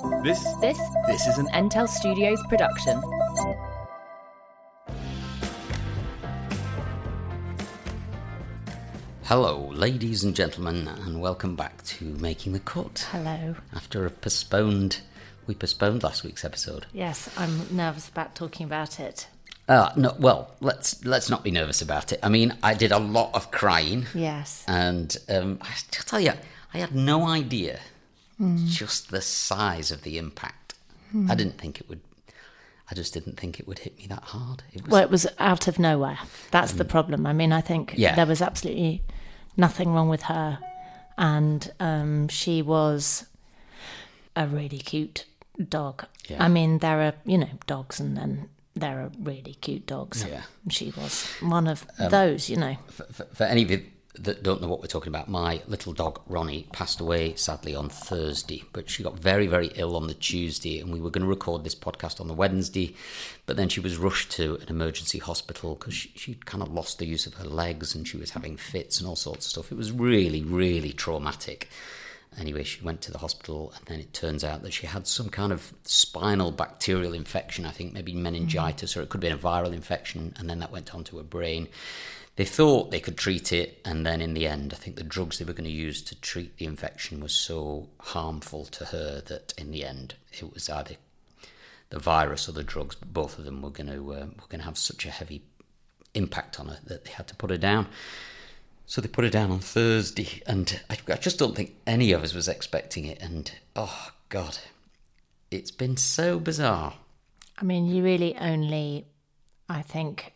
This This this is an Entale Studios production. Hello, ladies and gentlemen, and welcome back to Making the Cut. Hello. After a postponed, we postponed last week's episode. Yes, I'm nervous about talking about it. Uh, no, well, let's let's not be nervous about it. I mean, I did a lot of crying, Yes. and um, I have tell you, I had no idea just the size of the impact. I didn't think it would. I just didn't think it would hit me that hard. It was Well, it was out of nowhere. That's the problem. I mean, I think Mm. Yeah. there was absolutely nothing wrong with her, and um, she was a really cute dog. Yeah. I mean, there are you know dogs, and then there are really cute dogs. Yeah. She was one of those. You know. for, for, for any of you that don't know what we're talking about, my little dog Ronnie passed away sadly on Thursday, but she got very, very ill on the Tuesday, and we were going to record this podcast on the Wednesday, but then she was rushed to an emergency hospital because she, she'd kind of lost the use of her legs and she was having fits and all sorts of stuff. It was really, really traumatic. Anyway, she went to the hospital, and then it turns out that she had some kind of spinal bacterial infection. I think maybe meningitis, or it could have been a viral infection, and then that went on to her brain. They thought they could treat it, and then in the end, I think the drugs they were going to use to treat the infection was so harmful to her that in the end, it was either the virus or the drugs, but both of them were going to uh, were going to have such a heavy impact on her that they had to put her down. So they put her down on Thursday, and I, I just don't think any of us was expecting it. And oh God, it's been so bizarre. I mean, you really only, I think,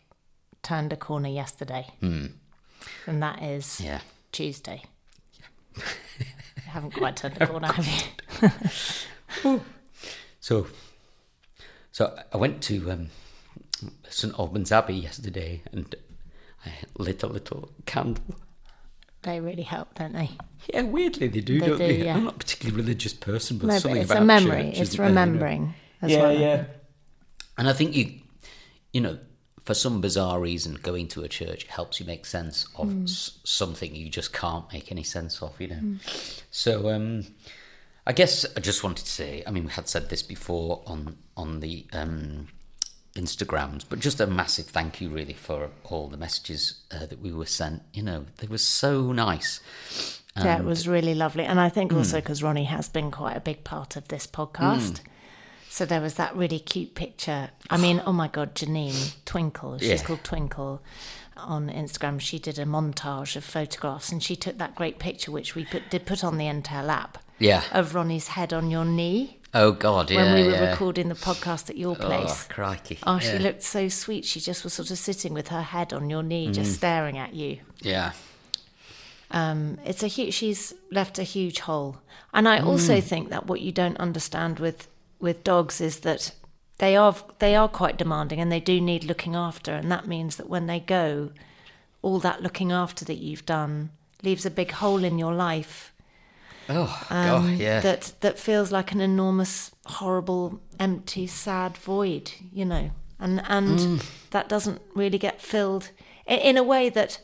turned a corner yesterday, and that is Yeah. Tuesday. you haven't quite turned a corner, have you? So, so I went to um, St Albans Abbey yesterday, and I lit a little candle. They really help, don't they? Yeah, weirdly they do, They don't do, they? yeah. I'm not a particularly religious person, but No, but something it's about a memory. church It's is- I don't know. remembering as yeah, well. yeah. And I think you, you know, for some bizarre reason, going to a church helps you make sense of Hmm. s- something you just can't make any sense of, you know. So, um, I guess I just wanted to say. I mean, we had said this before on on the um, Instagrams, but just a massive thank you, really, for all the messages uh, that we were sent. You know, they were so nice. Yeah, it was really lovely. And I think Hmm. also because Ronnie has been quite a big part of this podcast. So there was that really cute picture. I mean, oh my God, Janine Twinkle, she's Yeah. called Twinkle on Instagram. She did a montage of photographs and she took that great picture, which we put, did put on the Entale app, Yeah. of Ronnie's head on your knee Oh God, yeah. when we were yeah. recording the podcast at your Oh, place. crikey. Oh, she yeah. looked so sweet. She just was sort of sitting with her head on your knee, just Mm. staring at you. Yeah. Um, it's a huge. She's left a huge hole, and I also think that what you don't understand with with dogs is that they are they are quite demanding and they do need looking after, and that means that when they go, all that looking after that you've done leaves a big hole in your life Oh um, God, yeah. that that feels like an enormous, horrible, empty, sad void, you know, and and Mm. that doesn't really get filled in, in a way that,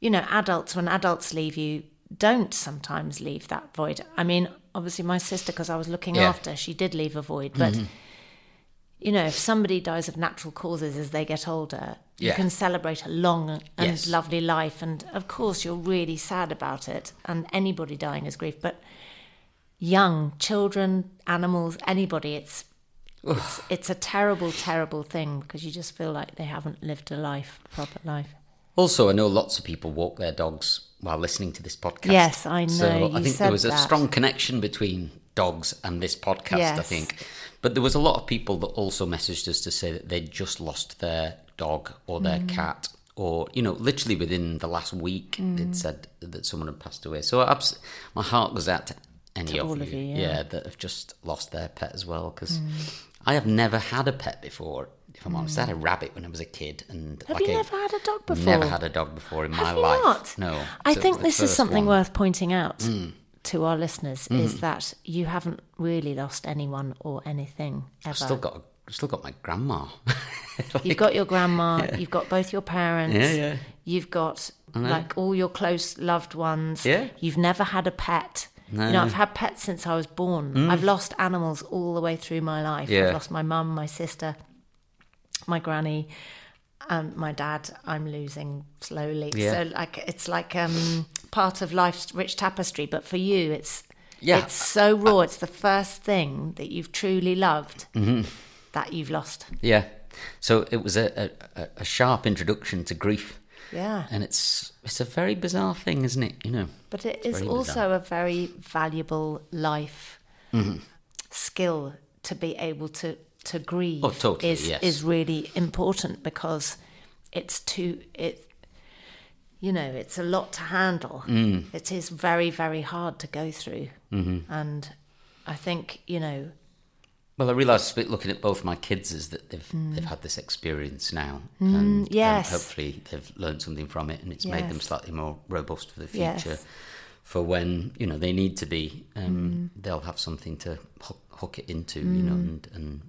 you know, adults when adults leave you don't sometimes leave that void. I mean, obviously, my sister, because I was looking Yeah. after, she did leave a void, but. You know, if somebody dies of natural causes as they get older, you Yeah. can celebrate a long and Yes. lovely life. And of course, you're really sad about it. And anybody dying is grief. But young children, animals, anybody. It's it's, it's a terrible, terrible thing because you just feel like they haven't lived a life, a proper life. Also, I know lots of people walk their dogs while listening to this podcast. Yes, I know, So I you think there was a that. strong connection between dogs and this podcast. I think, but there was a lot of people that also messaged us to say that they'd just lost their dog or their Mm. cat or you know, literally within the last week, Mm. it said that someone had passed away. So abs- my heart goes out to any To of, all you, of you, yeah. Mm. that have just lost their pet as well. Because I have never had a pet before. If I'm honest, I had a rabbit when I was a kid, and Have like you a- never had a dog before? Never had a dog before in my Have you life. not? No. I So think this is something one. Mm. worth pointing out to our listeners is that you haven't really lost anyone or anything ever. I've still got, still got my grandma. You've got your grandma, you've got both your parents, Yeah, yeah. you've got like all your close loved ones. Yeah. You've never had a pet. No. You know, I've had pets since I was born. I've lost animals all the way through my life. Mm. Yeah. I've lost my mum, my sister, my granny, and my dad. I'm losing slowly. Yeah. So like it's like um, part of life's rich tapestry. But for you, it's Yeah. it's so raw. It's the first thing that you've truly loved Mm-hmm. That you've lost. yeah. So it was a, a, a sharp introduction to grief. Yeah. And it's it's a very bizarre thing, isn't it? You know. But It's also bizarre. a very valuable life Mm-hmm. skill to be able to to grieve. Oh, totally, Is yes. is really important because it's too it. You know, it's a lot to handle. Mm. It is very very hard to go through, Mm-hmm. and I think you know. Well, I realise looking at both my kids is that they've they've had this experience now, and, and Mm. yes. hopefully they've learned something from it, and it's made them slightly more robust for the Yes. future. For when you know they need to be, Mm. um, they'll have something to hook, hook it into, you know, and, and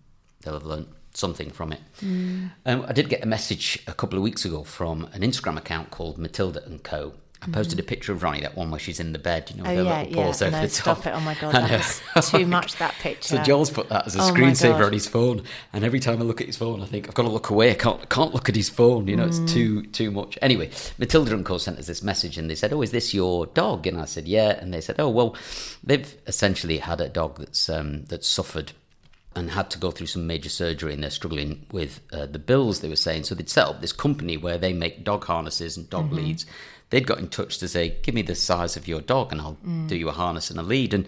they'll have learned something from it. Mm. Um, I did get a message a couple of weeks ago from an Instagram account called Matilda and Co. I posted a picture of Ronnie, that one where she's in the bed, you know, with Mm. Oh her yeah, little yeah. over No, the top. stop it! Oh my god, I that know. was too much. That picture. So Joel's put that as a Oh screensaver on his phone, and every time I look at his phone, I think I've got to look away. I can't, can't look at his phone. You know, Mm. it's too too much. Anyway, Matilda and Co sent us this message, and they said, "Oh, is this your dog?" And I said, "Yeah." And they said, "Oh, well, they've essentially had a dog that's um, that's suffered." And had to go through some major surgery, and they're struggling with uh, the bills. They were saying so they'd set up this company where they make dog harnesses and dog leads. They'd got in touch to say, "Give me the size of your dog, and I'll do you a harness and a lead." And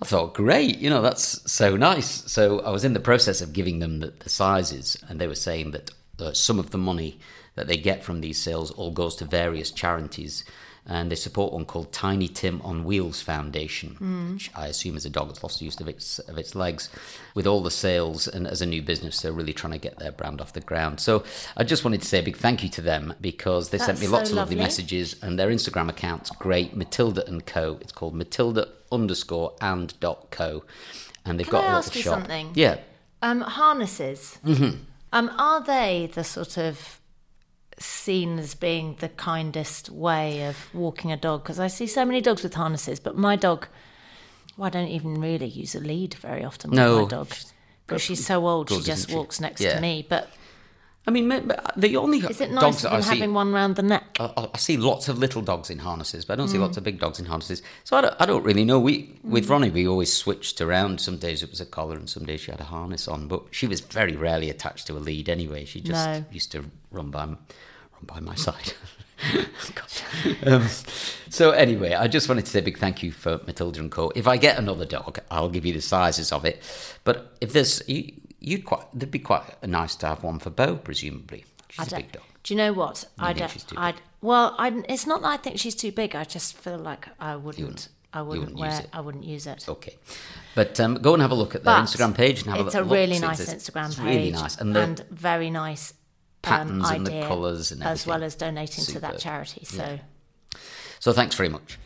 I thought, great, you know, that's so nice. So I was in the process of giving them the, the sizes, and they were saying that uh, some of the money that they get from these sales all goes to various charities. And they support one called Tiny Tim on Wheels Foundation, which I assume is a dog that's lost the use of its of its legs. With all the sales and as a new business, they're really trying to get their brand off the ground. So I just wanted to say a big thank you to them because they sent That's me so lots of lovely lovely. messages and their Instagram account's great, Matilda and Co. It's called Matilda underscore and dot co, and they've Can got I a little ask you shop. something? Yeah, Um, harnesses. Mm-hmm. Um, are they the sort of seen as being the kindest way of walking a dog? Because I see so many dogs with harnesses, but my dog, well, I don't even really use a lead very often with No, my dog. Because she's so old, she just isn't she? walks next Yeah. to me. But I mean, ma- ma- the only is it dogs nice that than I see. having one round the neck? I, I see lots of little dogs in harnesses, but I don't see Mm. lots of big dogs in harnesses. So I don't, I don't really know. We with Ronnie, we always switched around. Some days it was a collar, and some days she had a harness on. But she was very rarely attached to a lead anyway. She just No. used to run by, run by my side. Um, so anyway, I just wanted to say a big thank you for Matilda and Co. If I get another dog, I'll give you the sizes of it. But if there's, you, you'd quite, there'd be quite nice to have one for Bo, presumably. She's I a big dog. Do you know what? I think don't. she's too I well, I, it's not that I think she's too big. I just feel like I wouldn't. I wouldn't, wouldn't wear. use it. I wouldn't use it. Okay, but um, go and have a look at their But Instagram page and have a look. it's a really nice it's- Instagram it's page. really nice, and the very nice um, patterns and the colours and as well as donating to that charity. So, so thanks very much.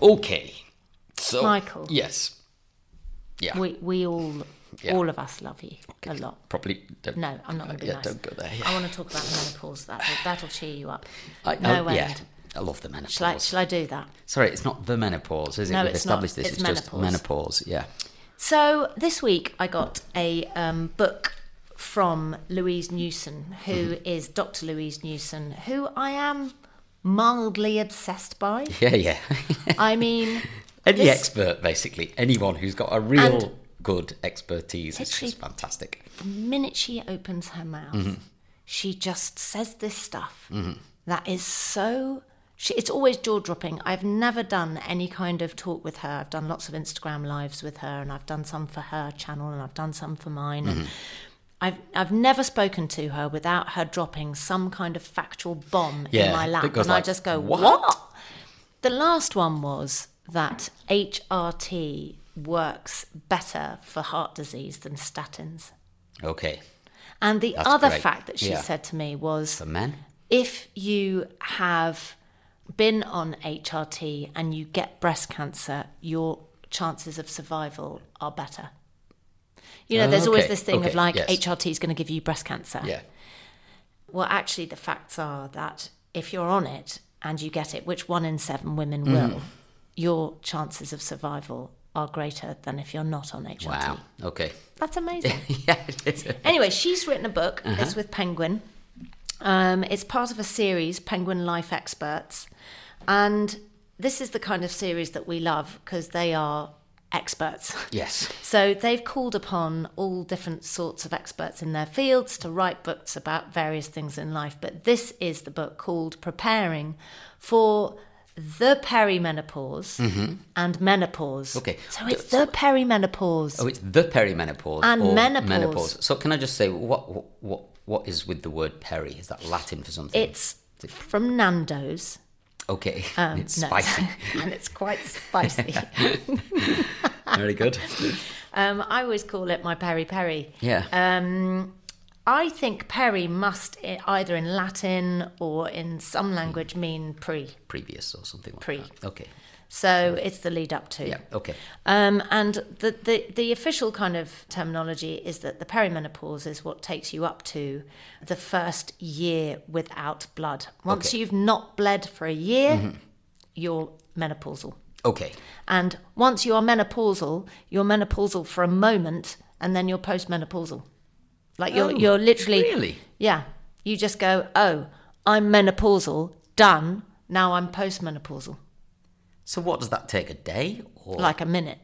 Okay, so Michael. yes, yeah, we we all Yeah. all of us love you a lot. probably don't, No, I'm not going to be yeah, nice. don't go there. I want to talk about the menopause. That'll, that'll cheer you up. I, no oh, yeah. I love the menopause. Shall I, shall I do that? Sorry, it's not the menopause, is it? No, We've it's not. established this. It's It's, just menopause. menopause. Yeah. So this week I got a um, book from Louise Newson, who is Mm-hmm. Dr. Louise Newson, who I am mildly obsessed by. Yeah, yeah. I mean, Any this- expert, basically, anyone who's got a real good expertise, it's just fantastic. the minute she opens her mouth, Mm-hmm. she just says this stuff that is so. She, it's always jaw dropping. I've never done any kind of talk with her. I've done lots of Instagram lives with her, and I've done some for her channel, and I've done some for mine. And I've I've never spoken to her without her dropping some kind of factual bomb in my lap, and I just go, "What?" "What?" The last one was that HRT works better for heart disease than statins. Okay. And the That's other great. fact that she Yeah. said to me was men? if you have been on HRT and you get breast cancer, your chances of survival are better. You know, there's always this thing of like yes. HRT is going to give you breast cancer. Yeah. Well, actually, the facts are that if you're on it and you get it, which one in seven women Mm. will, your chances of survival are greater than if you're not on HRT. Wow. Okay. That's amazing. yeah, it is. Anyway, she's written a book. Uh-huh. It's with Penguin. Um, it's part of a series, Penguin Life Experts. And this is the kind of series that we love because they are experts. Yes. So they've called upon all different sorts of experts in their fields to write books about various things in life. But this is the book called Preparing for the Perimenopause and Menopause. Mm-hmm. Okay. So it's the perimenopause. Oh, it's the perimenopause And or menopause. So can I just say what what what, is with the word peri? Is that Latin for something? It's from Nando's. okay. Um, it's no. spicy. and it's quite spicy. Very good. um, I always call it my peri peri. Yeah. Um, I think peri must eh, either in Latin or in some hmm. language mean pre. Previous or something like Pre. that. Okay. So it's the lead up to. Yeah. Okay. Um, and the, the, the official kind of terminology is that the perimenopause is what takes you up to the first year without blood. Once Okay. you've not bled for a year, mm-hmm. you're menopausal. Okay. And once you are menopausal, you're menopausal for a moment and then you're postmenopausal. Like you're Oh, you're literally really? Yeah. You just go, "Oh, I'm menopausal, done. Now I'm postmenopausal." So what does that take? A day or Like a minute.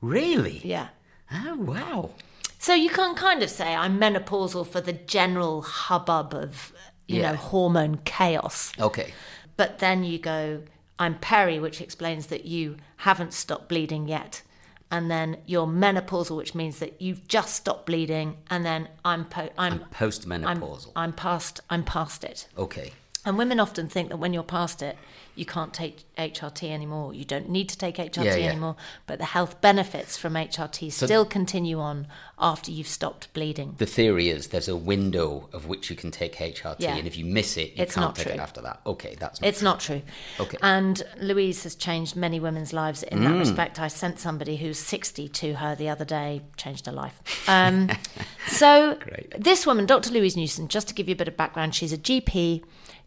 really? Yeah. Oh wow. So you can kind of say I'm menopausal for the general hubbub of, you Yeah. know, hormone chaos. Okay. But then you go, I'm peri, which explains that you haven't stopped bleeding yet. And then you're menopausal, which means that you've just stopped bleeding. And then I'm po- I'm, I'm Postmenopausal. I'm past I'm past it. okay. And women often think that when you're past it, you can't take HRT anymore. You don't need to take HRT Yeah, yeah. anymore. But the health benefits from HRT still continue on after you've stopped bleeding. The theory is there's a window of which you can take HRT, Yeah. and if you miss it, you It's can't not take it true. after that. Okay, that's It's not true. Okay. And Louise has changed many women's lives in Mm. that respect. I sent somebody who's 60 to her the other day, changed her life. Um, so, Great. this woman, Dr. Louise Newson, just to give you a bit of background, she's a GP.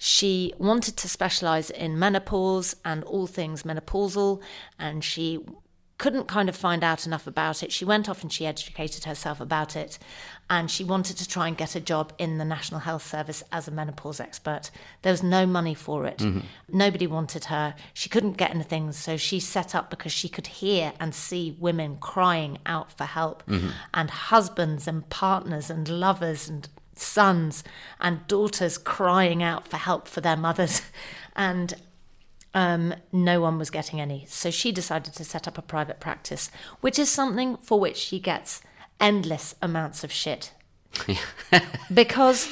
She wanted to specialise in menopause and all things menopausal, and she couldn't kind of find out enough about it. She went off and she educated herself about it, and she wanted to try and get a job in the National Health Service as a menopause expert. There was no money for it. Mm-hmm. Nobody wanted her. She couldn't get anything, so she set up because she could hear and see women crying out for help, mm-hmm. and husbands and partners and lovers and sons and daughters crying out for help for their mothers. And um, no one was getting any. So she decided to set up a private practice, which is something for which she gets endless amounts of shit. because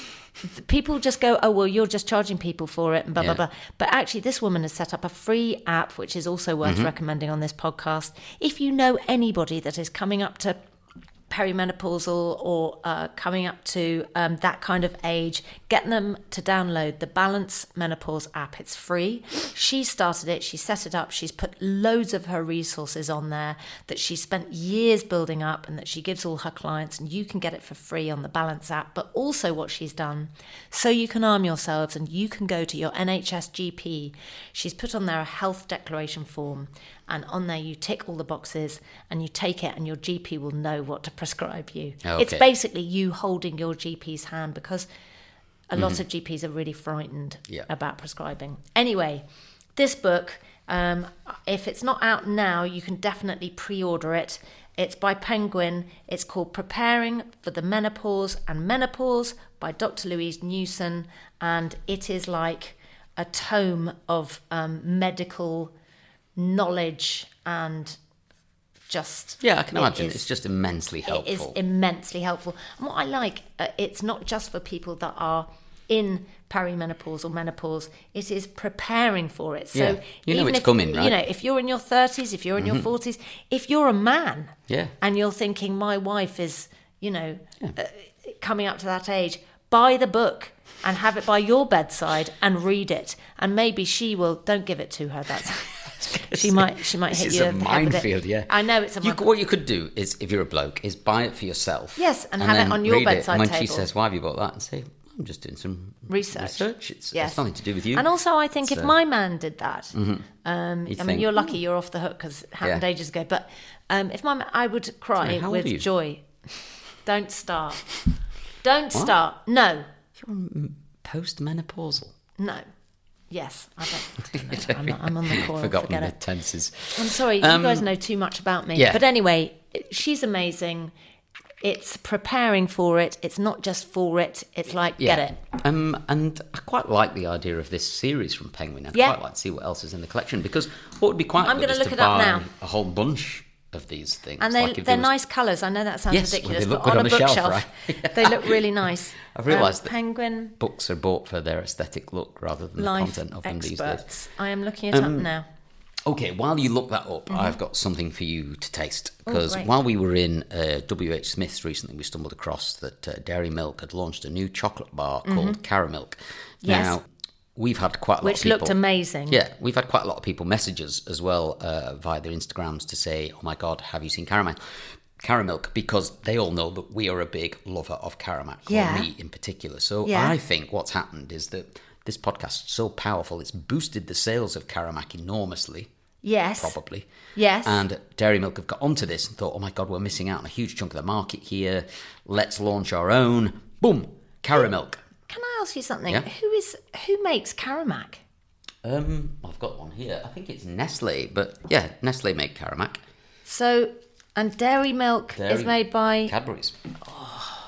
people just go, oh, well, you're just charging people for it, and blah, Yeah. blah, blah. But actually, this woman has set up a free app, which is also worth Mm-hmm. recommending on this podcast. If you know anybody that is coming up to perimenopausal or uh, coming up to um, that kind of age, get them to download the Balance Menopause app. It's free. She started it, she set it up, she's put loads of her resources on there that she spent years building up and that she gives all her clients, and you can get it for free on the Balance app. But also, what she's done, so you can arm yourselves and you can go to your NHS GP, she's put on there a health declaration form and on there you tick all the boxes and you take it and your GP will know what to prescribe you. It's basically you holding your GP's hand because a lot of GPs are really frightened Yeah. about prescribing. Anyway, this book, um, if it's not out now, you can definitely pre-order it. It's by Penguin. It's called Preparing for the Menopause and Menopause by Dr. Louise Newson, and it is like a tome of um, medical knowledge and just Yeah, I can imagine. is- it's just immensely helpful. it is immensely helpful. And what I like, uh, it's not just for people that are in perimenopause or menopause. It is preparing for it. So Yeah. You know it's if, coming, right? Mm-hmm. know, if you're in your thirties, if you're in your forties, if you're a man, Yeah. and you're thinking my wife is, you know, uh, coming up to that age, buy the book. And have it by your bedside and read it, and maybe she will. Don't give it to her. That's she might. She might hit you a the head minefield, yeah. I know it's a. You, what you could do is, if you're a bloke, is buy it for yourself. Yes, and have it on your read bedside And when she says, "Why have you bought that?" and say, "I'm just doing some research. Research. It's, Yes. it's nothing to do with you." And also, I think if my man did that, um, You'd I mean, think, you're lucky you're off the hook because it happened Yeah. ages ago. But um, if my man, I would cry Sorry, with joy. Don't start. Don't start. No, Post-menopausal. no. Yes, I don't. I don't. I'm, not, I'm on the coil. Forgotten Forget the it. tenses. I'm sorry, you guys know too much about me. Um, yeah. But anyway, she's amazing. It's preparing for it. It's not just for it. It's like Yeah. get it. Um, and I quite like the idea of this series from Penguin. I'd Yeah. quite like to see what else is in the collection because what would be quite I'm gonna is look to it up now. a whole bunch of these things. And they, like they're was- nice colours. I know that sounds Yes, well, ridiculous, they look but on, on a the shelf, bookshelf, right? they look really nice. I've realised um, that- Penguin Books are bought for their aesthetic look rather than the content of them these days. Um. I am looking it up now. Okay, while you look that up, I've got something for you to taste. Because Mm-hmm. Oh, while we were in uh, WH Smith's recently, we stumbled across that uh, Dairy Milk had launched a new chocolate bar called Caramilk. Mm-hmm. Yes. Now, we've had quite a lot Which of people. looked amazing. Yeah, we've had quite a lot of people message us as well uh, via their Instagrams to say, oh my God, have you seen Caramel? Caramilk, because they all know that we are a big lover of Caramac, or Yeah. me in particular. So Yeah. I think what's happened is that this podcast is so powerful, it's boosted the sales of Caramac enormously Yes. probably. Yes. And Dairy Milk have got onto this and thought, oh my God, we're missing out on a huge chunk of the market here. Let's launch our own. Boom, Caramilk. Can I ask you something? Yeah. Who is who makes Caramac? Um, I've got one here. I think it's Nestle, but yeah, Nestle make Caramac. So, and dairy milk is made by. Cadbury's.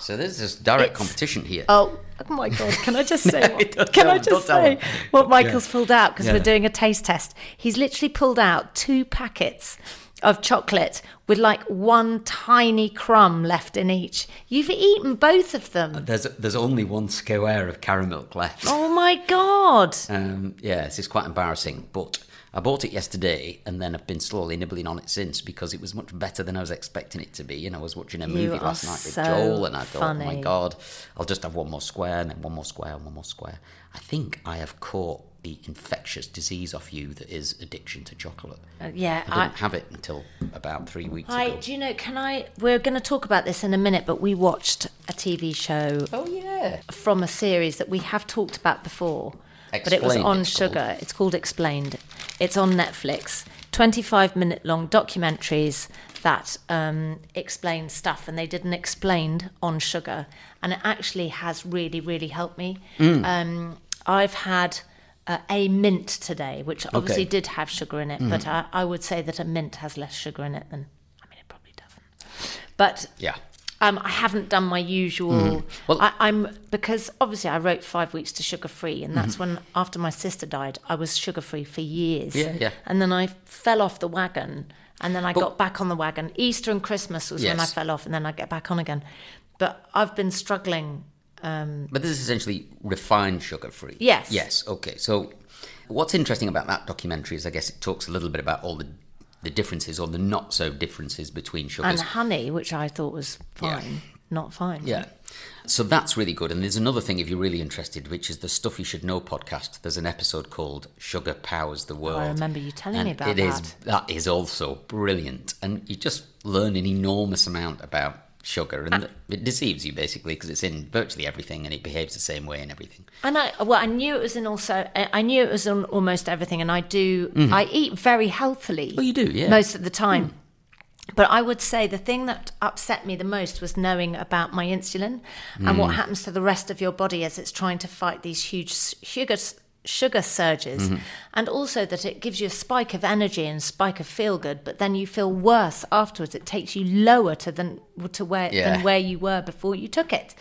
So there's this direct It's- competition here. Oh, oh my God! Can I just say? what, can I just say what Michael's pulled out because Yeah. we're doing a taste test? He's literally pulled out two packets of chocolate with like one tiny crumb left in each. You've eaten both of them. There's there's only one square of Caramilk left. Oh my God! Um, this is quite embarrassing, but I bought it yesterday and then I've been slowly nibbling on it since because it was much better than I was expecting it to be. And I was watching a movie You last night with so Joel and I thought, oh my god, I'll just have one more square and then one more square and one more square. I think I have caught the infectious disease off you that is addiction to chocolate. Uh, yeah, I I, didn't have it until about three weeks I, ago. do you know, can I? We're going to talk about this in a minute, but we watched a TV show Oh yeah. from a series that we have talked about before, but it was on it's called. sugar. It's called Explained. It's on Netflix. 25 minute long documentaries that um, explain stuff, and they did an explained on sugar, and it actually has really, really helped me. Mm. Um, I've had. Uh, a mint today, which obviously Okay. did have sugar in it, Mm-hmm. but I, I would say that a mint has less sugar in it than, I mean, it probably doesn't. But Yeah. um, I haven't done my usual. Mm-hmm. Well- I, I'm because obviously I wrote five weeks to sugar free, and that's Mm-hmm. when after my sister died, I was sugar free for years. Yeah, yeah. And then I fell off the wagon, and then I But- got back on the wagon. Easter and Christmas was when I fell off, and then I get back on again. But I've been struggling. Um, But this is essentially refined sugar free. Yes. Yes. Okay. So, what's interesting about that documentary is, I guess, it talks a little bit about all the the differences or the not so differences between sugars. and honey, which I thought was Yeah. fine, not fine. yeah. So that's really good. And there's another thing, if you're really interested, which is the Stuff You Should Know podcast. There's an episode called "Sugar Powers the World." Oh, remember you telling and me about it is- that. that is also brilliant, and you just learn an enormous amount about sugar, and it deceives you basically because it's in virtually everything, and it behaves the same way in everything. And I well, I knew it was in also. I I knew it was on almost everything, and I do. I eat very healthily. Mm-hmm. Oh, you do, yeah. Most of the time. But I would say the thing that upset me the most was knowing about my insulin and Hmm. what happens to the rest of your body as it's trying to fight these huge sugar sugar surges, Mm-hmm. and also that it gives you a spike of energy and spike of feel good, but then you feel worse afterwards. It takes you lower to than to where Yeah. than where you were before you took it.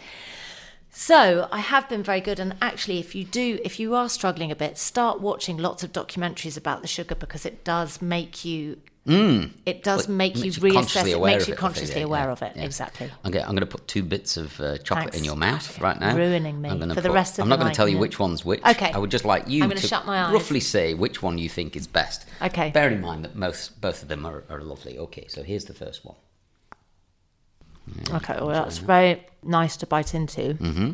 So I have been very good, and actually, if you do, if you are struggling a bit, start watching lots of documentaries about the sugar because it does make you it does make you you reassess it, makes you it, consciously yeah, aware yeah, of it. yeah. Exactly. I'm going, I'm going to put two bits of uh, chocolate Thanks. in your mouth right now. Ruining me for the rest of I'm not going to tell you which one's which. Okay. I would just like you I'm gonna shut my eyes. roughly say which one you think is best. Okay. Bear in mind that most both of them are, are lovely. Okay, so here's the first one. Okay, well, that's very nice to bite into. Mm-hmm.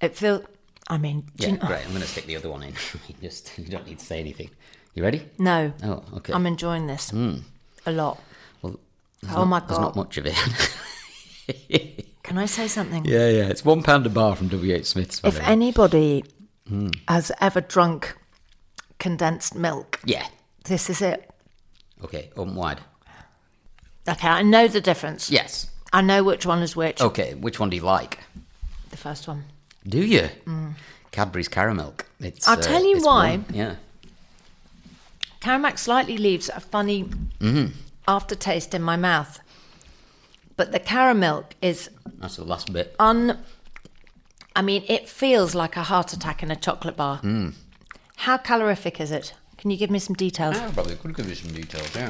It feels. I mean, Yeah, you know- great. I'm going to stick the other one in. you just you don't need to say anything. You ready? no. Oh, okay. I'm enjoying this a lot. well, Oh not, my There's not much of it. Can I say something? yeah, yeah. It's one pound a bar from W.H. Smith's. If anybody Hmm. has ever drunk condensed milk, Yeah. this is it. Okay. Open wide. Okay, I know the difference. Yes. I know which one is which. Okay. Which one do you like? The first one. Do you? Cadbury's Caramilk. It's. Mm. I'll uh, tell you why. one. Yeah. Caramac slightly leaves a funny Mm-hmm. aftertaste in my mouth. But the caramilk is That's the last bit. un. I mean, it feels like a heart attack in a chocolate bar. Hmm. How calorific is it? Can you give me some details? I probably could give you some details. Yeah.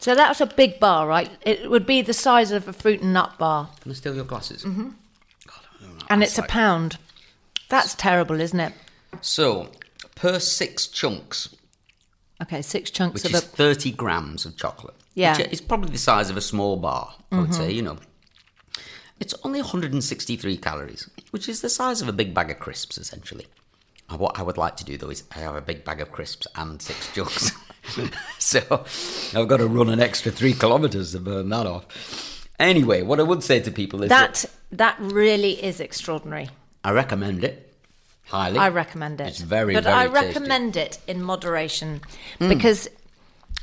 So that's a big bar, right? It would be the size of a fruit and nut bar, Can I steal your glasses? Mm-hmm. and it's a pound. That's terrible, isn't it? So, per six chunks, Okay, six chunks which of is a. 30 grams of chocolate. Yeah. Mm-hmm. Which is probably the size of a small bar, I would say, you know. It's only 163 calories, which is the size of a big bag of crisps, essentially. And what I would like to do, though, is I have a big bag of crisps and six jugs. so I've got to run an extra three kilometres to burn that off. Anyway, what I would say to people is that, That that really is extraordinary. I recommend it highly. I recommend it. It's very, but very I tasty. Recommend it in moderation mm. because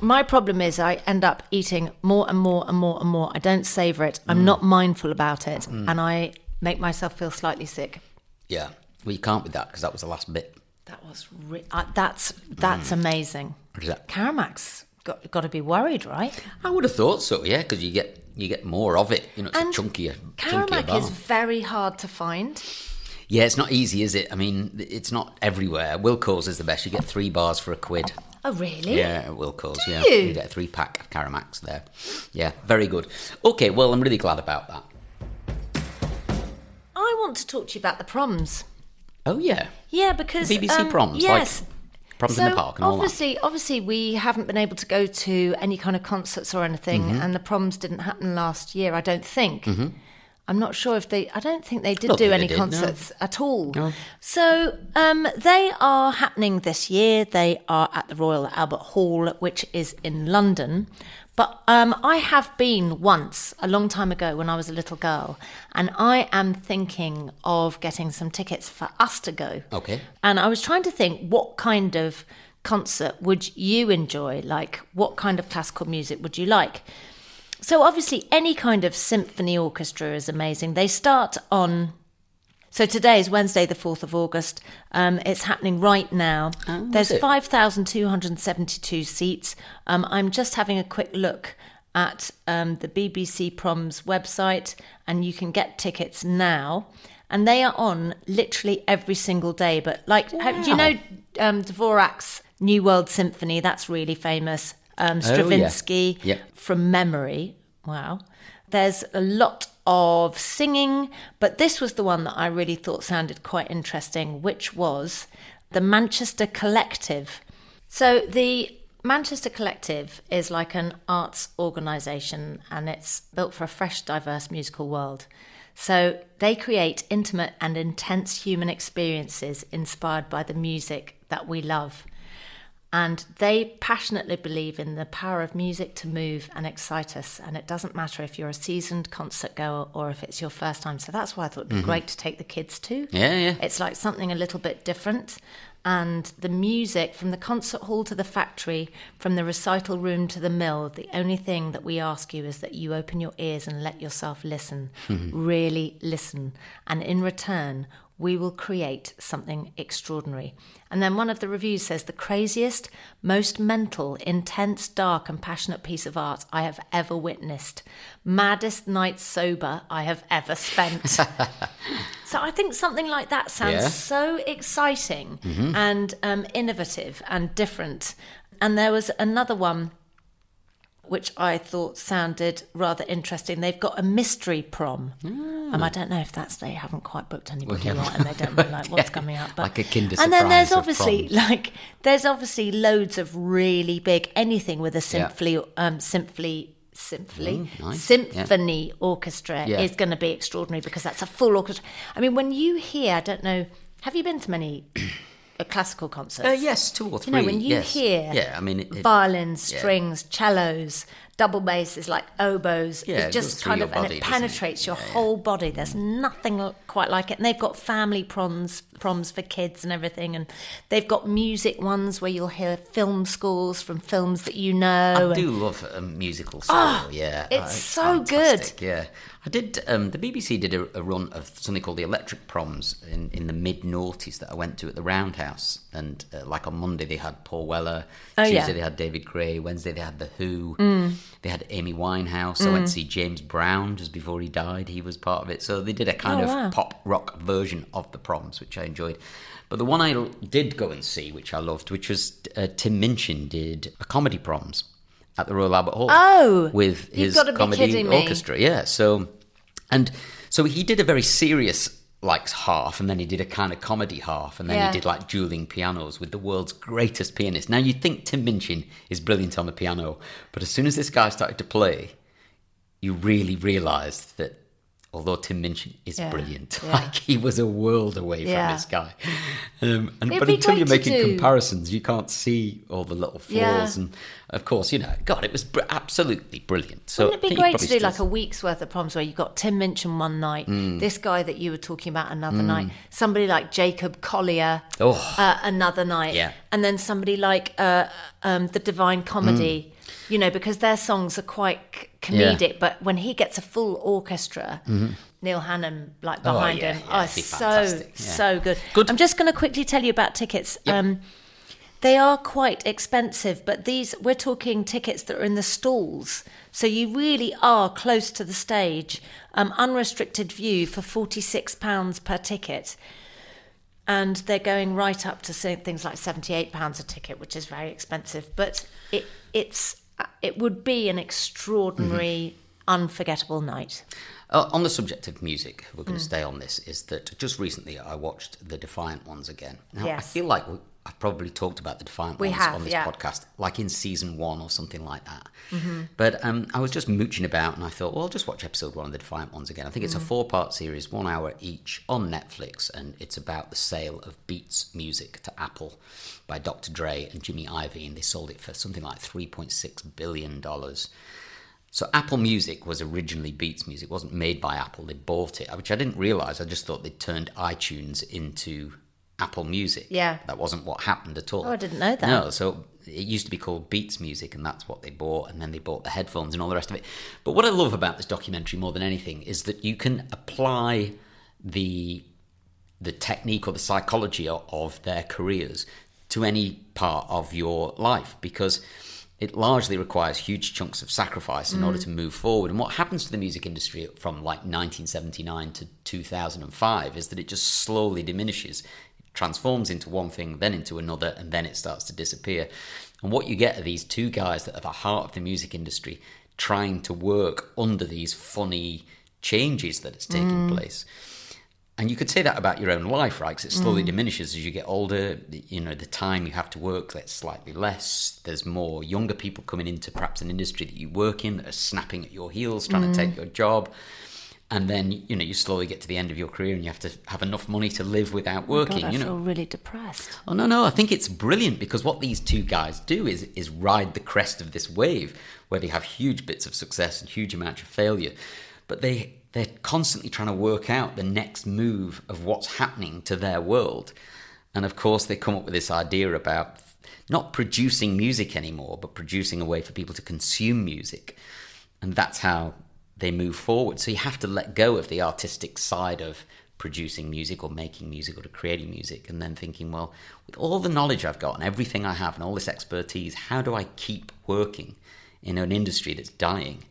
my problem is I end up eating more and more and more and more. I don't savor it. I'm mm. not mindful about it, mm. and I make myself feel slightly sick. Yeah. Well, you can't with that because that was the last bit. That was re- uh, that's that's amazing. What is that? Caramac's got got to be worried, right? I would have thought so, yeah, because you get you get more of it. You know, it's And a chunkier, chunkier Caramac bar. is very hard to find. Yeah, it's not easy, is it? I mean, it's not everywhere. Wilko's is the best. You get three bars for a quid. Oh, really? Yeah, Wilko's. Do yeah, you? get a three pack of Caramacs there. Yeah, very good. Okay, well, I'm really glad about that. I want to talk to you about the proms. Oh yeah, Yeah, because BBC um, proms, like Yes. proms so in the park and all that. obviously, obviously, we haven't been able to go to any kind of concerts or anything, Mm-hmm. and the proms didn't happen last year. I don't think. I'm not sure if they. I don't think they did don't do any did, no. concerts at all. No. So um, they are happening this year. They are at the Royal Albert Hall, which is in London. But um, I have been once a long time ago when I was a little girl, and I am thinking of getting some tickets for us to go. Okay. And I was trying to think what kind of concert would you enjoy? Like, what kind of classical music would you like? So, obviously, any kind of symphony orchestra is amazing. They start on. So, today is Wednesday, the 4th of August. Um, it's happening right now. There's 5,272 seats. Um, I'm just having a quick look at um, the BBC Proms website, and you can get tickets now. And they are on literally every single day. But, like, have- do you know um, Dvorak's New World Symphony? That's really famous. Um, Oh, yeah. Stravinsky from memory. Wow. There's a lot of singing, but this was the one that I really thought sounded quite interesting, which was the Manchester Collective. So the Manchester Collective is like an arts organisation and it's built for a fresh, diverse musical world. So they create intimate and intense human experiences inspired by the music that we love. And they passionately believe in the power of music to move and excite us. And it doesn't matter if you're a seasoned concert goer or if it's your first time. So that's why I thought it'd be mm-hmm. great to take the kids to. Yeah, yeah. It's like something a little bit different. And the music from the concert hall to the factory, from the recital room to the mill, the only thing that we ask you is that you open your ears and let yourself listen. Mm-hmm. Really listen. And in return, we will create something extraordinary. And then one of the reviews says the craziest, most mental, intense, dark, and passionate piece of art I have ever witnessed. Maddest night sober I have ever spent. so I think something like that sounds Yeah. so exciting and um, innovative and different. And there was another one which I thought sounded rather interesting. They've got a mystery prom. Um, I don't know if that's they haven't quite booked anybody Well, yeah. yet, and they don't know like what's coming up. But Like a Kinder surprise. and then there's obviously like there's obviously loads of really big anything with a symphony um symphony symphony Mm, nice. symphony orchestra Yeah. is going to be extraordinary because that's a full orchestra. I mean, when you hear, I don't know, have you been to many uh, classical concerts? Uh, yes, two or three. You know, when you yes. hear yeah, I mean, it, it- violins, yeah. strings, cellos, double basses like oboes, Yeah, it just kind of and it doesn't it? penetrates your whole body. There's nothing quite like it. And they've got family proms, proms for kids and everything, and they've got music ones where you'll hear film scores from films that you know. I and- do love a musical score. yeah, it's Uh, so fantastic, Yeah, I did. Um, the BBC did a, a run of something called the Electric Proms in, in the mid noughties that I went to at the Roundhouse, and uh, like on Monday they had Paul Weller, Oh, Tuesday yeah. Mm. they had David Gray, Wednesday they had the Who, they had Amy Winehouse. I went to see James Brown just before he died. He was part of it, so they did a kind Oh, of wow. pop rock version of the Proms, which I enjoyed. But the one I did go and see, which I loved, which was uh, Tim Minchin did a comedy Proms at the Royal Albert Hall. Oh, with his comedy me. orchestra. Yeah, so and so he did a very serious like half, and then he did a kind of comedy half, and then Yeah. he did like dueling pianos with the world's greatest pianist. Now you'd think Tim Minchin is brilliant on the piano, but as soon as this guy started to play, you really realised that. Although Tim Minchin is Yeah, brilliant, yeah. like he was a world away Yeah. from this guy. Um, and, but until you're making do. comparisons, you can't see all the little flaws. And of course, you know, God, it was br- absolutely brilliant. So Wouldn't it be great to do like a week's worth of proms where you've got Tim Minchin one night, Mm. this guy that you were talking about another night, somebody like Jacob Collier Oh. uh, another night, Yeah. and then somebody like uh, um, the Divine Comedy, you know, because their songs are quite c- Mm. Yeah. Mm-hmm. comedic, but when he gets a full orchestra, Neil Hannon like Oh, behind yeah, him, yeah, oh, so so good. Good. I'm just going to quickly tell you about tickets. Um, they are quite expensive, but these we're talking tickets that are in the stalls, so you really are close to the stage. Um, unrestricted view for forty six pounds per ticket, and they're going right up to things like seventy eight pounds a ticket, which is very expensive. But it it's it would be an extraordinary, unforgettable night. Uh, on the subject of music, we're Mm. going to stay on this. Is that just recently I watched the Defiant Ones again. Now I feel like I've probably talked about the Defiant We Ones have, on this yeah. podcast, like in season one or something like that. Mm-hmm. But um, I was just mooching about, and I thought, well, I'll just watch episode one of the Defiant Ones again. I think it's a four-part series, one hour each, on Netflix, and it's about the sale of Beats Music to Apple by Dr. Dre and Jimmy Iovine, and they sold it for something like three point six billion dollars. So Apple Music was originally Beats Music. It wasn't made by Apple. They bought it, which I didn't realize. I just thought they turned iTunes into Apple Music. Yeah. That wasn't what happened at all. Oh, I didn't know that. No, so it used to be called Beats Music, and that's what they bought, and then they bought the headphones and all the rest of it. But what I love about this documentary more than anything is that you can apply the the technique or the psychology of, their careers to any part of your life because it largely requires huge chunks of sacrifice in order mm. to move forward. And what happens to the music industry from like 1979 to 2005 is that it just slowly diminishes, transforms into one thing, then into another, and then it starts to disappear. And what you get are these two guys that are the heart of the music industry trying to work under these funny changes that it's taking mm. place. And you could say that about your own life, right? Because it slowly mm. diminishes as you get older. You know, the time you have to work gets slightly less. There's more younger people coming into perhaps an industry that you work in that are snapping at your heels, trying to mm. take your job. And then, you know, you slowly get to the end of your career and you have to have enough money to live without oh working, God, I you know. feel really depressed. Oh no, no, I think it's brilliant because what these two guys do is is ride the crest of this wave where they have huge bits of success and huge amounts of failure. But they they're constantly trying to work out the next move of what's happening to their world. And of course they come up with this idea about not producing music anymore, but producing a way for people to consume music. And that's how they move forward. So you have to let go of the artistic side of producing music or making music or to creating music and then thinking, well, with all the knowledge I've got and everything I have and all this expertise, how do I keep working in an industry that's dying?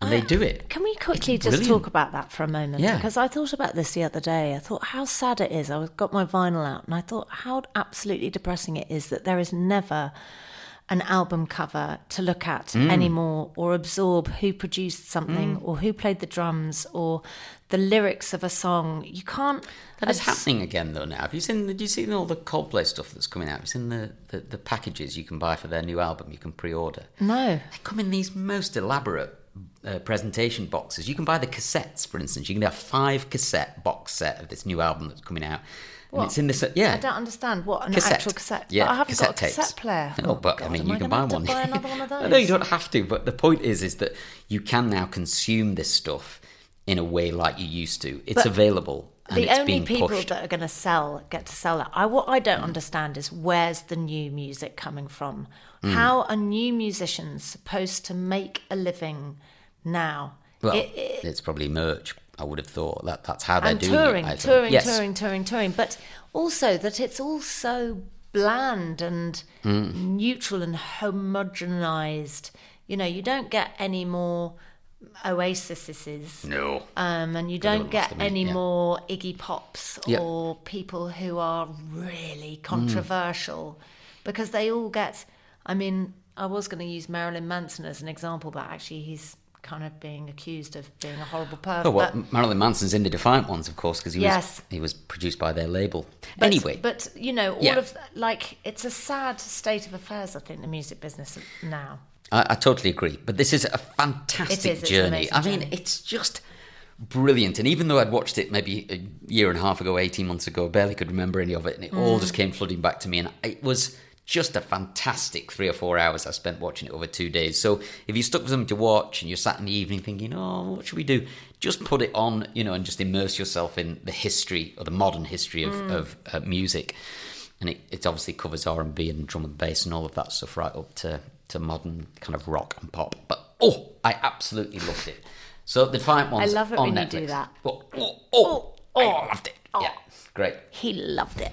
And they ah, do it. Can we quickly just talk about that for a moment? Yeah. Because I thought about this the other day. I thought how sad it is. I was- got my vinyl out and I thought how absolutely depressing it is that there is never an album cover to look at Mm. anymore or absorb who produced something or who played the drums or the lyrics of a song. You can't. That is happening again, though. Now, have you seen? Have you seen all the Coldplay stuff that's coming out? You seen the, the, the packages you can buy for their new album? You can pre-order. No. They come in these most elaborate uh, presentation boxes. You can buy the cassettes, for instance. You can have five cassette box set of this new album that's coming out. And What? it's in this. Yeah, I don't understand what an Cassette. actual cassette. Yeah, but I haven't cassette got a cassette tapes. player. No, but I mean, you I can buy one. Buy another one of those. no, you don't have to. But the point is, is that you can now consume this stuff in a way like you used to. It's But available. And the only people pushed. that are going to sell get to sell it. I what I don't understand is where's the new music coming from? Hmm. How are new musicians supposed to make a living now? Well, It- it- it's probably merch. I would have thought that that's how they're and doing touring, it. Touring, yes. touring, touring, touring. But also that it's all so bland and Hmm. neutral and homogenized. You know, you don't get any more Oasises. No. Um, and you don't get any yeah. more Iggy Pops Yeah. or people who are really Mm. controversial because they all get. I mean, I was going to use Marilyn Manson as an example, but actually he's kind of being accused of being a horrible person. Oh well, but, Marilyn Manson's in the Defiant ones, of course, because he Yes. was he was produced by their label. but- anyway, but you know, all Yeah. of like it's a sad state of affairs. I think the music business now. I, I totally agree. But this is a fantastic It is, journey. I mean, journey. it's just brilliant. And even though I'd watched it maybe a year and a half ago, eighteen months ago, I barely could remember any of it, and it Mm. all just came flooding back to me, and it was. Just a fantastic three or four hours I spent watching it over two days. So if you stuck with something to watch and you're sat in the evening thinking, oh, what should we do? Just put it on, you know, and just immerse yourself in the history or the modern history of, Mm. of uh, music. And it, it obviously covers R and B and drum and bass and all of that stuff right up to, to modern kind of rock and pop. But oh, I absolutely loved it. So the Defiant ones. I love it on when you do that. Oh, oh, oh, Oh, I loved it. oh. Yeah, great. He loved it.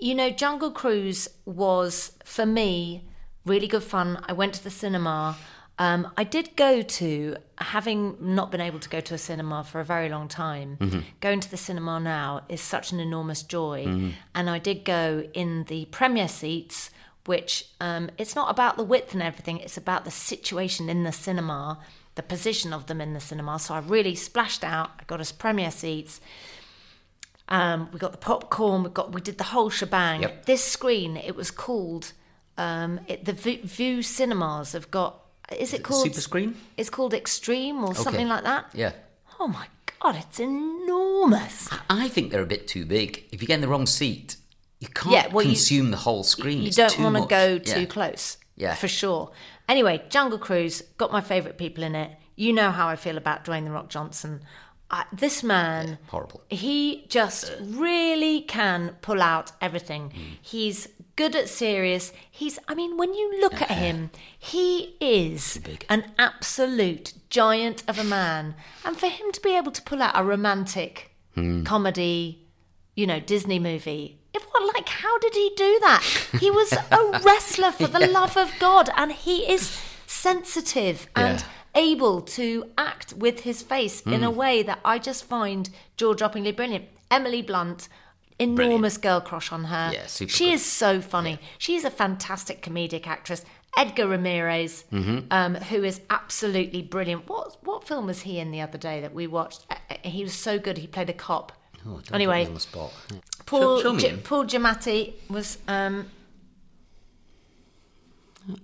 You know, Jungle Cruise was for me really good fun. I went to the cinema. Um, I did go to, having not been able to go to a cinema for a very long time, going to the cinema now is such an enormous joy. And I did go in the premiere seats, which um, it's not about the width and everything, it's about the situation in the cinema, the position of them in the cinema. So I really splashed out. I got us premiere seats. Um, we got the popcorn. We got we did the whole shebang. Yep. This screen, it was called um, it, the Vue, Vue Cinemas have got. Is it called Super Screen? It's called Extreme or something like that. Yeah. Oh my god, it's enormous. I think they're a bit too big. If you get in the wrong seat, you can't Yeah, well, you- consume the whole screen. You It's don't want to go too Yeah. close. Yeah. for sure. Anyway, Jungle Cruise got my favourite people in it. You know how I feel about Dwayne the Rock Johnson. I, this man, horrible. He just really can pull out everything. Mm. He's good at serious. He's, I mean, when you look at him, he is an absolute giant of a man. And for him to be able to pull out a romantic Hmm. comedy, you know, Disney movie. if what, like, how did he do that? He was a wrestler for the love of God, and he is sensitive and Yeah. Able to act with his face in Hmm. a way that I just find jaw-droppingly brilliant. Emily Blunt, enormous girl crush on her. Yeah, super she good. is so funny. She's a fantastic comedic actress. Edgar Ramirez, Mm-hmm. um, who is absolutely brilliant. What what film was he in the other day that we watched? Uh, uh, He was so good. He played a cop. Oh, anyway, me on the spot. Paul Show- show me Gi- him. Paul Giamatti was. Um,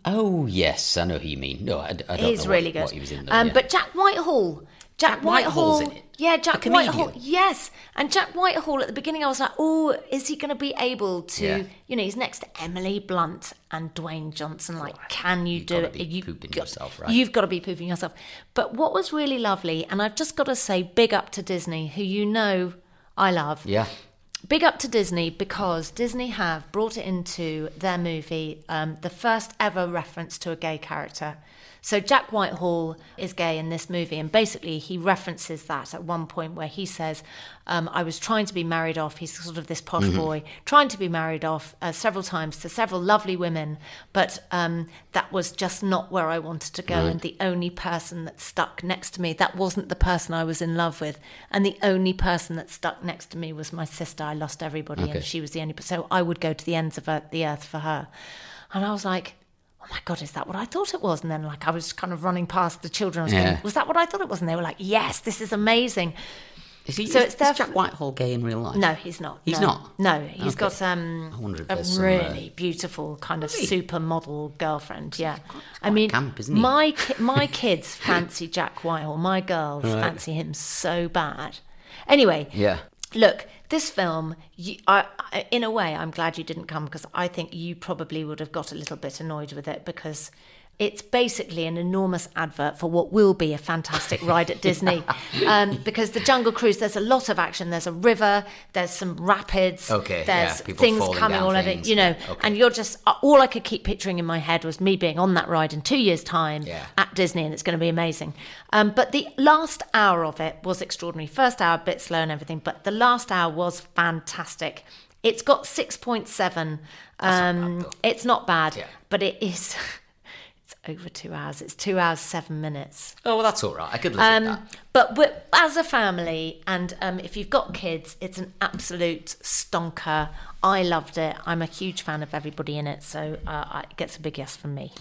Oh yes, I know who you mean. No, I, I don't he's know really what, good. what he was in. Though, um, yeah. But Jack Whitehall. Jack, Jack Whitehall's in it? Yeah, Jack comedian? Whitehall. Yes, and Jack Whitehall at the beginning, I was like, oh, is he going to be able to? Yeah. You know, he's next to Emily Blunt and Dwayne Johnson. Like, can you do gotta it? be You've pooping got- yourself, right? You've got to be pooping yourself. But what was really lovely, and I've just got to say, big up to Disney, who you know I love. yeah, Big up to Disney because Disney have brought it into their movie um, the first ever reference to a gay character. So Jack Whitehall is gay in this movie, and basically he references that at one point where he says, um, "I was trying to be married off." He's sort of this posh Mm-hmm. boy trying to be married off uh, several times to several lovely women, but um, that was just not where I wanted to go. And the only person that stuck next to me, that wasn't the person I was in love with, and the only person that stuck next to me was my sister. I lost everybody, Okay. and she was the only. Person. So I would go to the ends of the earth for her, and I was like. Oh my god, is that what I thought it was? And then, like, I was kind of running past the children. I was Yeah. going, "Was that what I thought it was?" And they were like, "Yes, this is amazing." is he? So is, it's is Jack Whitehall gay in real life? No, he's not. He's No. not? No, he's Okay. got um, I wonder if a some, uh, really beautiful kind of supermodel girlfriend. Yeah, I mean, camp, my ki- my kids fancy Jack Whitehall. My girls fancy him so bad. Anyway, Yeah. Look, this film, you, I, I, in a way, I'm glad you didn't come because I think you probably would have got a little bit annoyed with it because it's basically an enormous advert for what will be a fantastic ride at Disney. Um, because the Jungle Cruise, there's a lot of action. There's a river, there's some rapids, Okay, there's yeah, things coming all over, you know. okay. And you're just, uh, all I could keep picturing in my head was me being on that ride in two years' time Yeah. at Disney, and it's going to be amazing. Um, but the last hour of it was extraordinary. First hour, a bit slow and everything, but the last hour was fantastic. It's got 6.7. Um, it's not bad, Yeah. but it is. Over two hours. It's two hours, seven minutes. Oh, well, that's all right. I could live with Um, that. but as a family, and um, if you've got kids, it's an absolute stonker. I loved it. I'm a huge fan of everybody in it, so uh, it gets a big yes from me.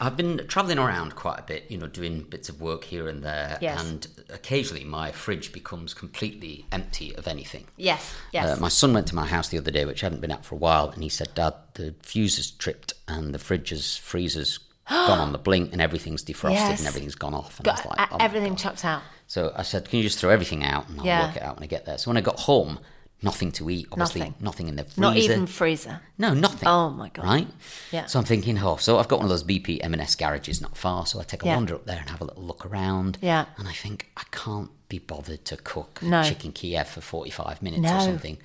I've been travelling around quite a bit, you know, doing bits of work here and there, Yes. and occasionally my fridge becomes completely empty of anything. Yes, yes. Uh, my son went to my house the other day, which I hadn't been at for a while, and he said, "Dad, the fuse has tripped and the fridge's freezer's gone on the blink and everything's defrosted Yes. and everything's gone off." And I was like, uh, "Oh everything God." chucked out. So I said, "Can you just throw everything out and I'll Yeah. work it out when I get there?" So when I got home, nothing to eat. Obviously, Nothing. nothing, in the freezer. Not even freezer. No, nothing. Oh, my God. Right? Yeah. So I'm thinking, oh, so I've got one of those BP M&S garages not far, so I take a Yeah. wander up there and have a little look around. Yeah. And I think I can't be bothered to cook No. chicken Kiev for 45 minutes No. or something.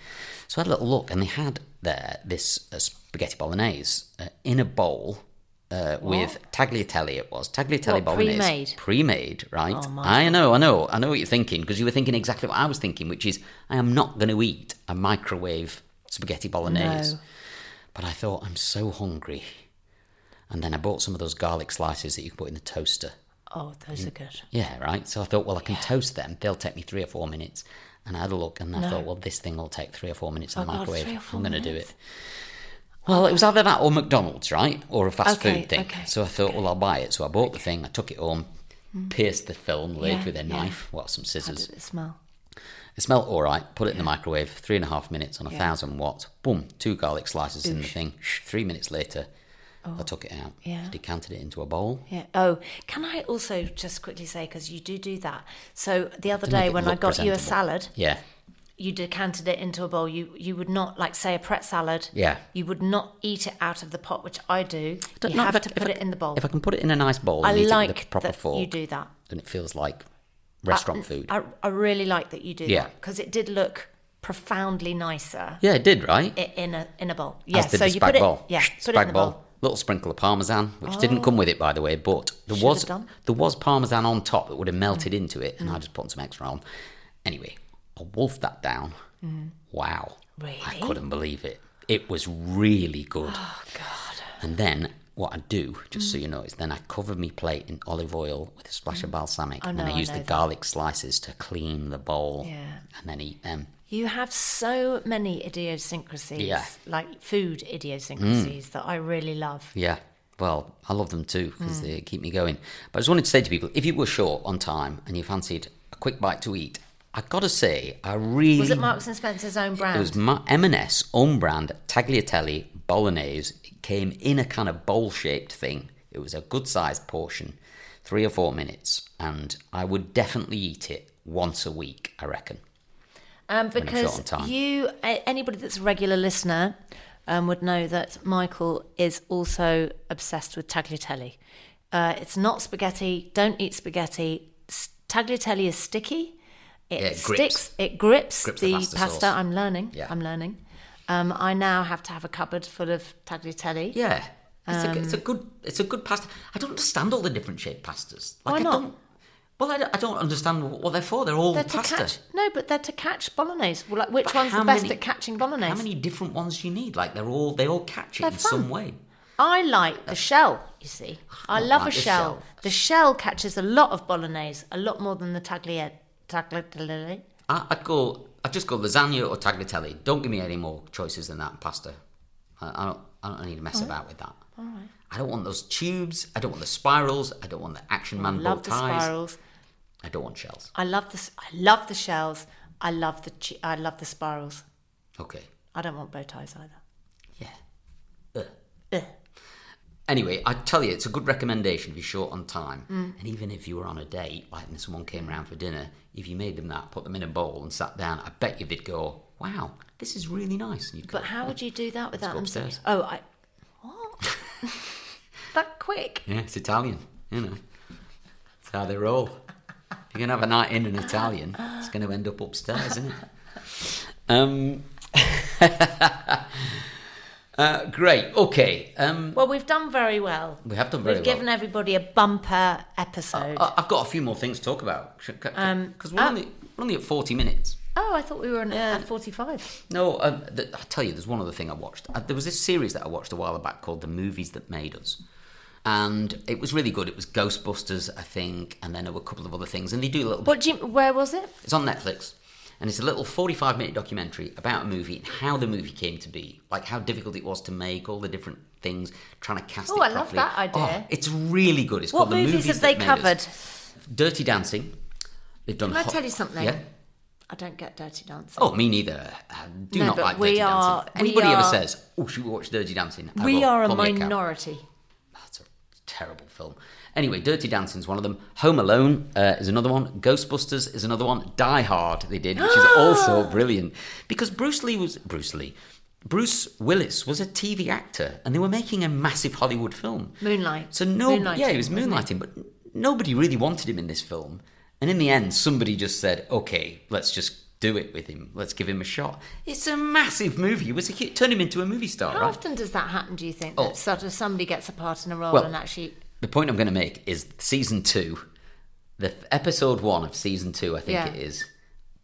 So I had a little look, and they had there this uh, spaghetti bolognese uh, in a bowl. Uh, with tagliatelle, it was tagliatelle What, bolognese, pre-made? pre-made, right? Oh, my I know, I know, I know what you're thinking because you were thinking exactly what I was thinking, which is I am not going to eat a microwave spaghetti bolognese. No. But I thought I'm so hungry, and then I bought some of those garlic slices that you can put in the toaster. Oh, those are good. Yeah, right. So I thought, well, I can toast them. They'll take me three or four minutes. And I had a look, and I thought, well, this thing will take three or four minutes in Oh, the God, microwave. four I'm going to do it. Well, it was either that or McDonald's, right? Or a fast Okay, food thing. okay, so I thought, well, I'll buy it. So I bought the thing, I took it home, mm. pierced the film lid Yeah, with a yeah. knife, what, some How scissors. did it smell? It smelled all right. Put it in the microwave, three and a half minutes on a thousand watts. Boom, two garlic slices in the thing. Three minutes later, I oh. took it out. Oh, yeah. decanted it into a bowl. Yeah. Oh, can I also just quickly say because you do do that. So the other day when I got you a salad, Yeah, you decanted it into a bowl. You you would not like say a pret salad. Yeah. You would not eat it out of the pot, which I do. Don't- you have I- to put I- it in the bowl. If I can put it in a nice bowl I and it like proper that fork, you do that. then it feels like restaurant food. I, I really like that you do Yeah. that because it did look profoundly nicer yeah, it did, right? in a in a bowl. Yeah. So the you put it. bowl. Yeah. Put it in the bowl. bowl. Little sprinkle of parmesan, which didn't come oh. with it, by the way, but there Should was there was parmesan on top that would have melted into it, and I just put some extra on. Anyway, I wolfed that down. Mm-hmm. Wow, I couldn't believe it. It was really good. Oh God. And then what I do, just so mm. you know, is then I cover me plate in olive oil with a splash of mm. balsamic, I and then I use the that. garlic slices to clean the bowl, Yeah. and then eat them. You have so many idiosyncrasies, Yeah. like food idiosyncrasies, mm. that I really love. Yeah. Well, I love them too because they keep me going. But I just wanted to say to people, if you were short on time and you fancied a quick bite to eat, I gotta say, I really Was it Marks and Spencer's own brand? It was M&S own brand tagliatelle bolognese. It came in a kind of bowl-shaped thing. It was a good-sized portion, three or four minutes, and I would definitely eat it once a week. I reckon. Um, When I'm short because on time. you, anybody that's a regular listener, um, would know that Michael is also obsessed with tagliatelle. Uh, it's not spaghetti. Don't eat spaghetti. Tagliatelle is sticky. It, Yeah, it grips. sticks. It grips, Grips the the, pasta pasta. I'm learning. Yeah. I'm learning. Um, I now have to have a cupboard full of tagliatelle. Yeah, it's, a, it's a good it's a good pasta. I don't understand all the different shaped pastas. Like, Why I not? Don't, well, I don't, I don't understand what they're for. They're all They're pasta. catch. No, but they're to catch bolognese. Well, like, which But one's the best many- at catching bolognese? How many different ones do you need? Like they're all they all catch it They're in fun. some way. I like the shell, you see. I don't love like a shell. shell. The shell catches a lot of bolognese, a lot more than the tagliatelle. Tagliatelle. I, I'd go. I'd just go lasagna or tagliatelle. Don't give me any more choices than that pasta. I, I don't. I don't need to mess about with that. All right. I don't want those tubes. I don't want the spirals. I don't want the action I man bow love the ties. spirals. I don't want shells. I love the. I love the shells. I love the. I love the spirals. Okay. I don't want bow ties either. Anyway, I tell you, it's a good recommendation if you're short on time. Mm. And even if you were on a date, like when someone came around for dinner, if you made them that, put them in a bowl and sat down, I bet you they'd go, wow, this is really nice. And you'd go, But how would you do that without them? upstairs. Oh, I. What? that quick? Yeah, it's Italian, you know. It's how they roll. If you're going to have a night in an Italian, it's going to end up upstairs, isn't it? Um, uh, great, okay. Um, Well, we've done very well. we have done very well. We've given everybody a bumper episode. I- I've got a few more things to talk about. Because Um, we're, uh, only, we're only at 40 minutes. oh, I thought we were on, at forty-five. No, um, th- I'll tell you, there's one other thing I watched. Uh, there was this series that I watched a while back called The Movies That Made Us. And it was really good. It was Ghostbusters, I think, and then there were a couple of other things. And they do a little What do you? Where was it? It's on Netflix, and it's a little 45 minute documentary about a movie and how the movie came to be, like how difficult it was to make, all the different things, trying to cast Oh, it I love that idea. Oh, it's really good. It's What called The movies, Movies have they covered? Us. Dirty Dancing. They've done. Can I tell you something? Yeah. I don't get Dirty Dancing. Oh, me neither. I do No, not like Dirty are- Dancing. Anybody ever says, "Oh, should we watch Dirty Dancing?" I we are a "Pull me cab." minority. Terrible film. Anyway, Dirty Dancing's one of them. Home Alone uh, is another one. Ghostbusters is another one. Die Hard they did, which is also brilliant because Bruce Lee was Bruce Lee. Bruce Willis was a TV actor, and they were making a massive Hollywood film. Moonlight. So no, yeah, he was moonlighting, but nobody really wanted him in this film. And in the end, somebody just said, "Okay, let's just do it with him. Let's give him a shot." It's a massive movie. It was a hit. Turn him into a movie star, How right? often does that happen? Do you think Oh. that sort of somebody gets a part in a role Well, and actually? The point I'm going to make is season two, the episode one of season two, I think Yeah. it is,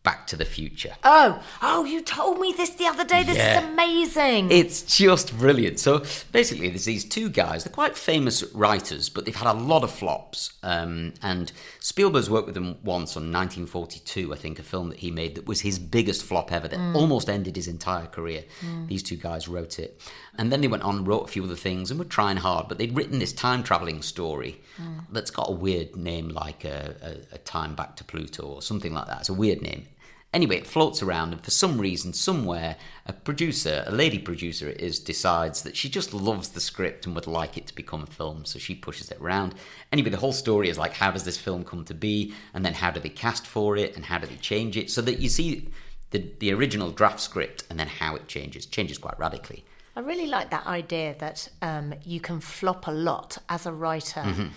Back to the Future. Oh, oh! You told me this the other day. This Yeah. is amazing. It's just brilliant. So basically, there's these two guys. They're quite famous writers, but they've had a lot of flops. Um, and Spielberg's worked with them once on 1942, I think, a film that he made that was his biggest flop ever, that mm. almost ended his entire career. Mm. These two guys wrote it. And then they went on and wrote a few other things and were trying hard, but they'd written this time traveling story mm. that's got a weird name like a, a, a Time Back to Pluto or something like that. It's a weird name. Anyway, it floats around, and for some reason, somewhere, a producer, a lady producer it is, decides that she just loves the script and would like it to become a film, so she pushes it around. Anyway, the whole story is like, how does this film come to be, and then how do they cast for it, and how do they change it, so that you see the, the original draft script and then how it changes, changes quite radically. I really like that idea that um, you can flop a lot as a writer Mm-hmm.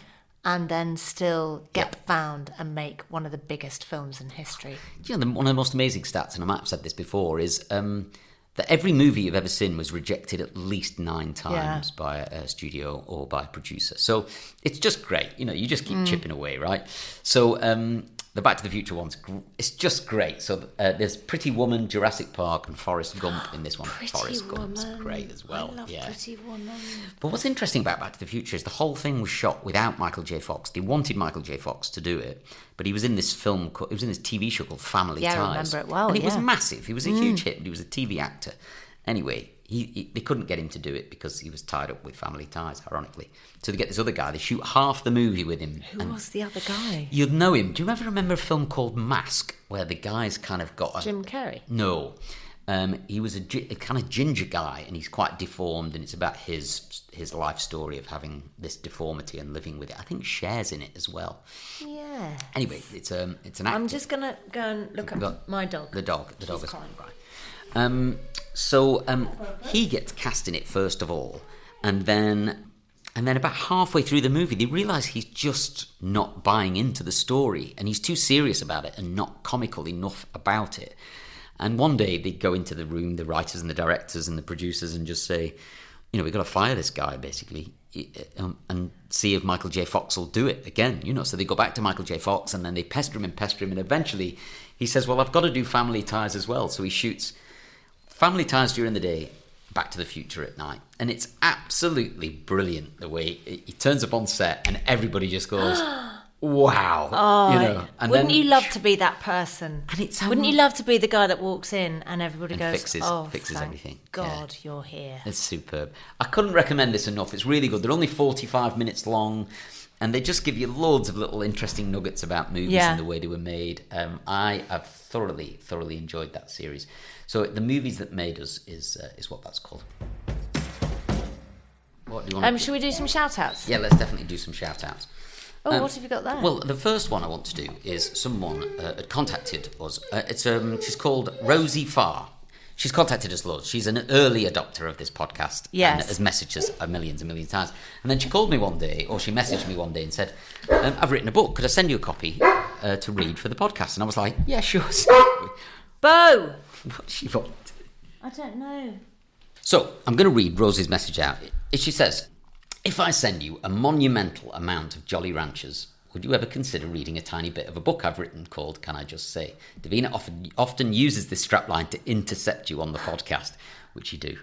And then still get found and make one of the biggest films in history. you know, one of the most amazing stats, and I might have said this before, is um, that every movie you've ever seen was rejected at least nine times by a, a studio or by a producer. So it's just great. You know, you just keep chipping away, right? So um, the Back to the Future one's gr- it's just great. So uh, there's Pretty Woman, Jurassic Park, and Forrest Gump in this one. Forrest Gump's great as well. I love yeah. Pretty Woman. But what's interesting about Back to the Future is the whole thing was shot without Michael J. Fox. They wanted Michael J. Fox to do it, but he was in this film. He was in this TV show called Family Yeah, I Ties. remember it well, and it was yeah. Mm. massive. He was a huge hit. He was a TV actor. Anyway, he, he they couldn't get him to do it because he was tied up with Family Ties. Ironically, so they get this other guy. They shoot half the movie with him. Who and was the other guy? You'd know him. Do you ever remember a film called Mask, where the guy's kind of got a Jim Carrey. no. Um, he was a, a kind of ginger guy, and he's quite deformed, and it's about his his life story of having this deformity and living with it. I think Cher's in it as well. Yeah. Anyway, it's um it's an actor. I'm just gonna go and look at Got my dog. the dog. The dog is crying. right. Um, so um, he gets cast in it first of all, and then and then about halfway through the movie, they realise he's just not buying into the story, and he's too serious about it and not comical enough about it. And one day they go into the room, the writers and the directors and the producers, and just say, you know, we've got to fire this guy basically. Um, and see if Michael J. Fox will do it again, you know. So they go back to Michael J. Fox and then they pester him and pester him, and eventually he says, Well, I've got to do family ties as well. So he shoots Family Ties during the day, Back to the Future at night. And it's absolutely brilliant the way he turns up on set and everybody just goes, wow. Oh, you know, and wouldn't then- you love to be that person? And it's wouldn't you love to be the guy that walks in and everybody And goes, fixes- "Oh, fixes everything." God, you're here." It's superb. I couldn't recommend this enough. It's really good. They're only 45 minutes long and they just give you loads of little interesting nuggets about movies Yeah. and the way they were made. Um, I have thoroughly, thoroughly enjoyed that series. So, The Movies That Made Us is, uh, is what that's called. What do you want Um, should we do some shout outs? Yeah, let's definitely do some shout outs. Oh, Um, what have you got there? Well, the first one I want to do is someone uh, had contacted us. Uh, it's um, she's called Rosie Farr. She's contacted us loads. She's an early adopter of this podcast. Yes. And has messaged us a millions and millions of times. And then she called me one day, or she messaged me one day and said, um, I've written a book. Could I send you a copy uh, to read for the podcast? And I was like, yeah, sure. Bo! what she want? I don't know. So I'm going to read Rosie's message out. She says, If I send you a monumental amount of Jolly Ranchers, would you ever consider reading a tiny bit of a book I've written called Can I Just Say? Davina often, often uses this strapline to intercept you on the podcast, which you do,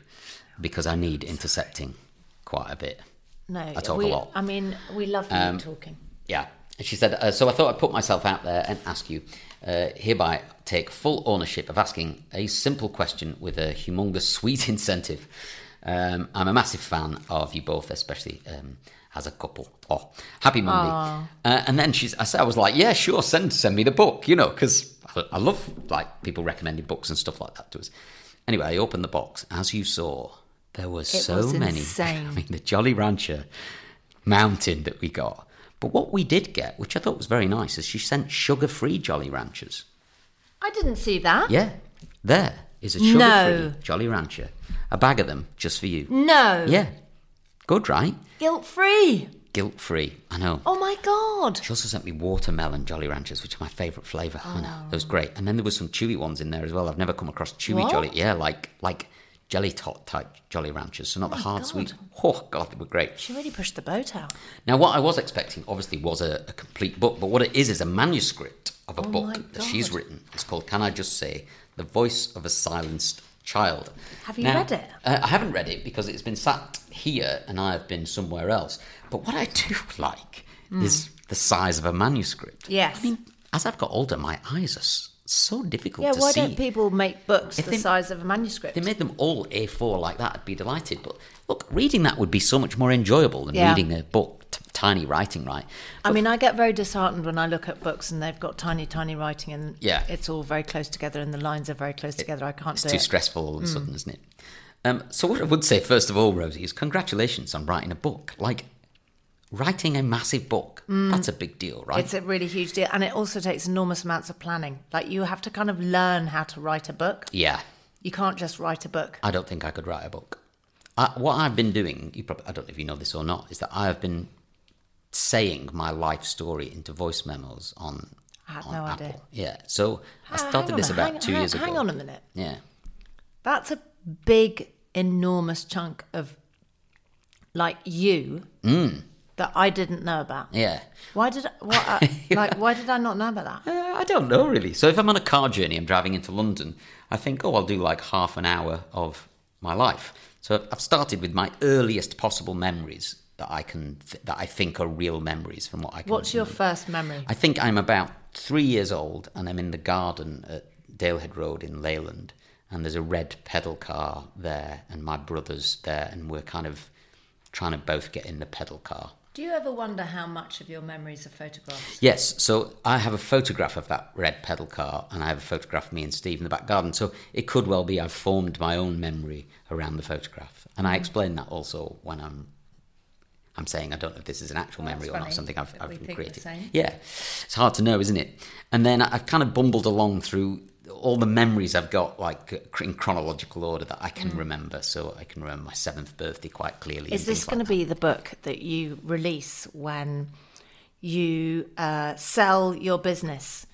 because I need intercepting quite a bit. No, I talk we, a lot. I mean, we love you Um, talking. Yeah. And She said, uh, so I thought I'd put myself out there and ask you. Uh, hereby take full ownership of asking a simple question with a humongous sweet incentive. Um, I'm a massive fan of you both, especially um, as a couple. Oh, happy Monday. Uh, and then she's, I said, I was like, yeah, sure, send send me the book, you know, because I, I love like people recommending books and stuff like that to us. Anyway, I opened the box. As you saw, there were so many. insane. I mean, the Jolly Rancher mountain that we got. But what we did get, which I thought was very nice, is she sent sugar-free Jolly Ranchers. I didn't see that. Yeah, there is a sugar-free No. Jolly Rancher. A bag of them just for you. No. Yeah, good, right? Guilt free. Guilt-free. I know. Oh my God. She also sent me watermelon Jolly Ranchers, which are my favourite flavour. I know, that was great. And then there was some chewy ones in there as well. I've never come across chewy What? Jolly. Yeah, like like jelly tot type Jolly Ranchers, so not the hard God. sweet. Oh God, they were great. She really pushed the boat out. Now, what I was expecting, obviously, was a, a complete book, but what it is is a manuscript of a Oh book that she's written. It's called "Can I Just Say: The Voice of a Silenced Child." Have you Now, read it? Uh, I haven't read it because it's been sat here and I have been somewhere else. But what I do like is the size of a manuscript. Yes. I mean, as I've got older, my eyes are so difficult Yeah, why see. don't people make books If the they- size of a manuscript? They made them all A4 like that, I'd be delighted. But look, reading that would be so much more enjoyable than Yeah. reading a book, t- tiny writing, right? I mean, I get very disheartened when I look at books and they've got tiny, tiny writing and Yeah. it's all very close together and the lines are very close together. I can't It's too it. stressful all of a sudden, isn't it? Um, so what I would say, first of all, Rosie, is congratulations on writing a book. Like, writing a massive book, that's a big deal, right? It's a really huge deal. And it also takes enormous amounts of planning. Like, you have to kind of learn how to write a book. yeah, You can't just write a book. I don't think I could write a book. I, what I've been doing, you probably, I don't know if you know this or not, is that I have been saying my life story into voice memos on, I had on no Apple. idea. Yeah, so I Ah, started hang this about hang- two hang- years ago. Hang on a minute. Yeah. That's a big, enormous chunk of, like, you that I didn't know about. Yeah. Why did I, what, uh, like why did I not know about that? Uh, I don't know really. So if I'm on a car journey, I'm driving into London, I think, oh, I'll do like half an hour of my life. So I've- started with my earliest possible memories that I can th- that I think are real memories from what I can. What's your first memory? I think I'm about three years old, and I'm in the garden at Dalehead Road in Leyland, and there's a red pedal car there, and my brother's there, and we're kind of trying to both get in the pedal car. Do you ever wonder how much of your memories are photographs? Yes, so I have a photograph of that red pedal car, and I have a photograph of me and Steve in the back garden. So it could well be I've formed my own memory around the photograph, and. I mm-hmm. explain that also when I'm. I'm saying I don't know if this is an actual memory or not, something I've, I've we think the created. Yeah, it's hard to know, isn't it? And then I've kind of bumbled along through all the memories I've got, like in chronological order that I can Mm. remember. So I can remember my seventh birthday quite clearly. Is this going like to be the book that you release when you uh, sell your business?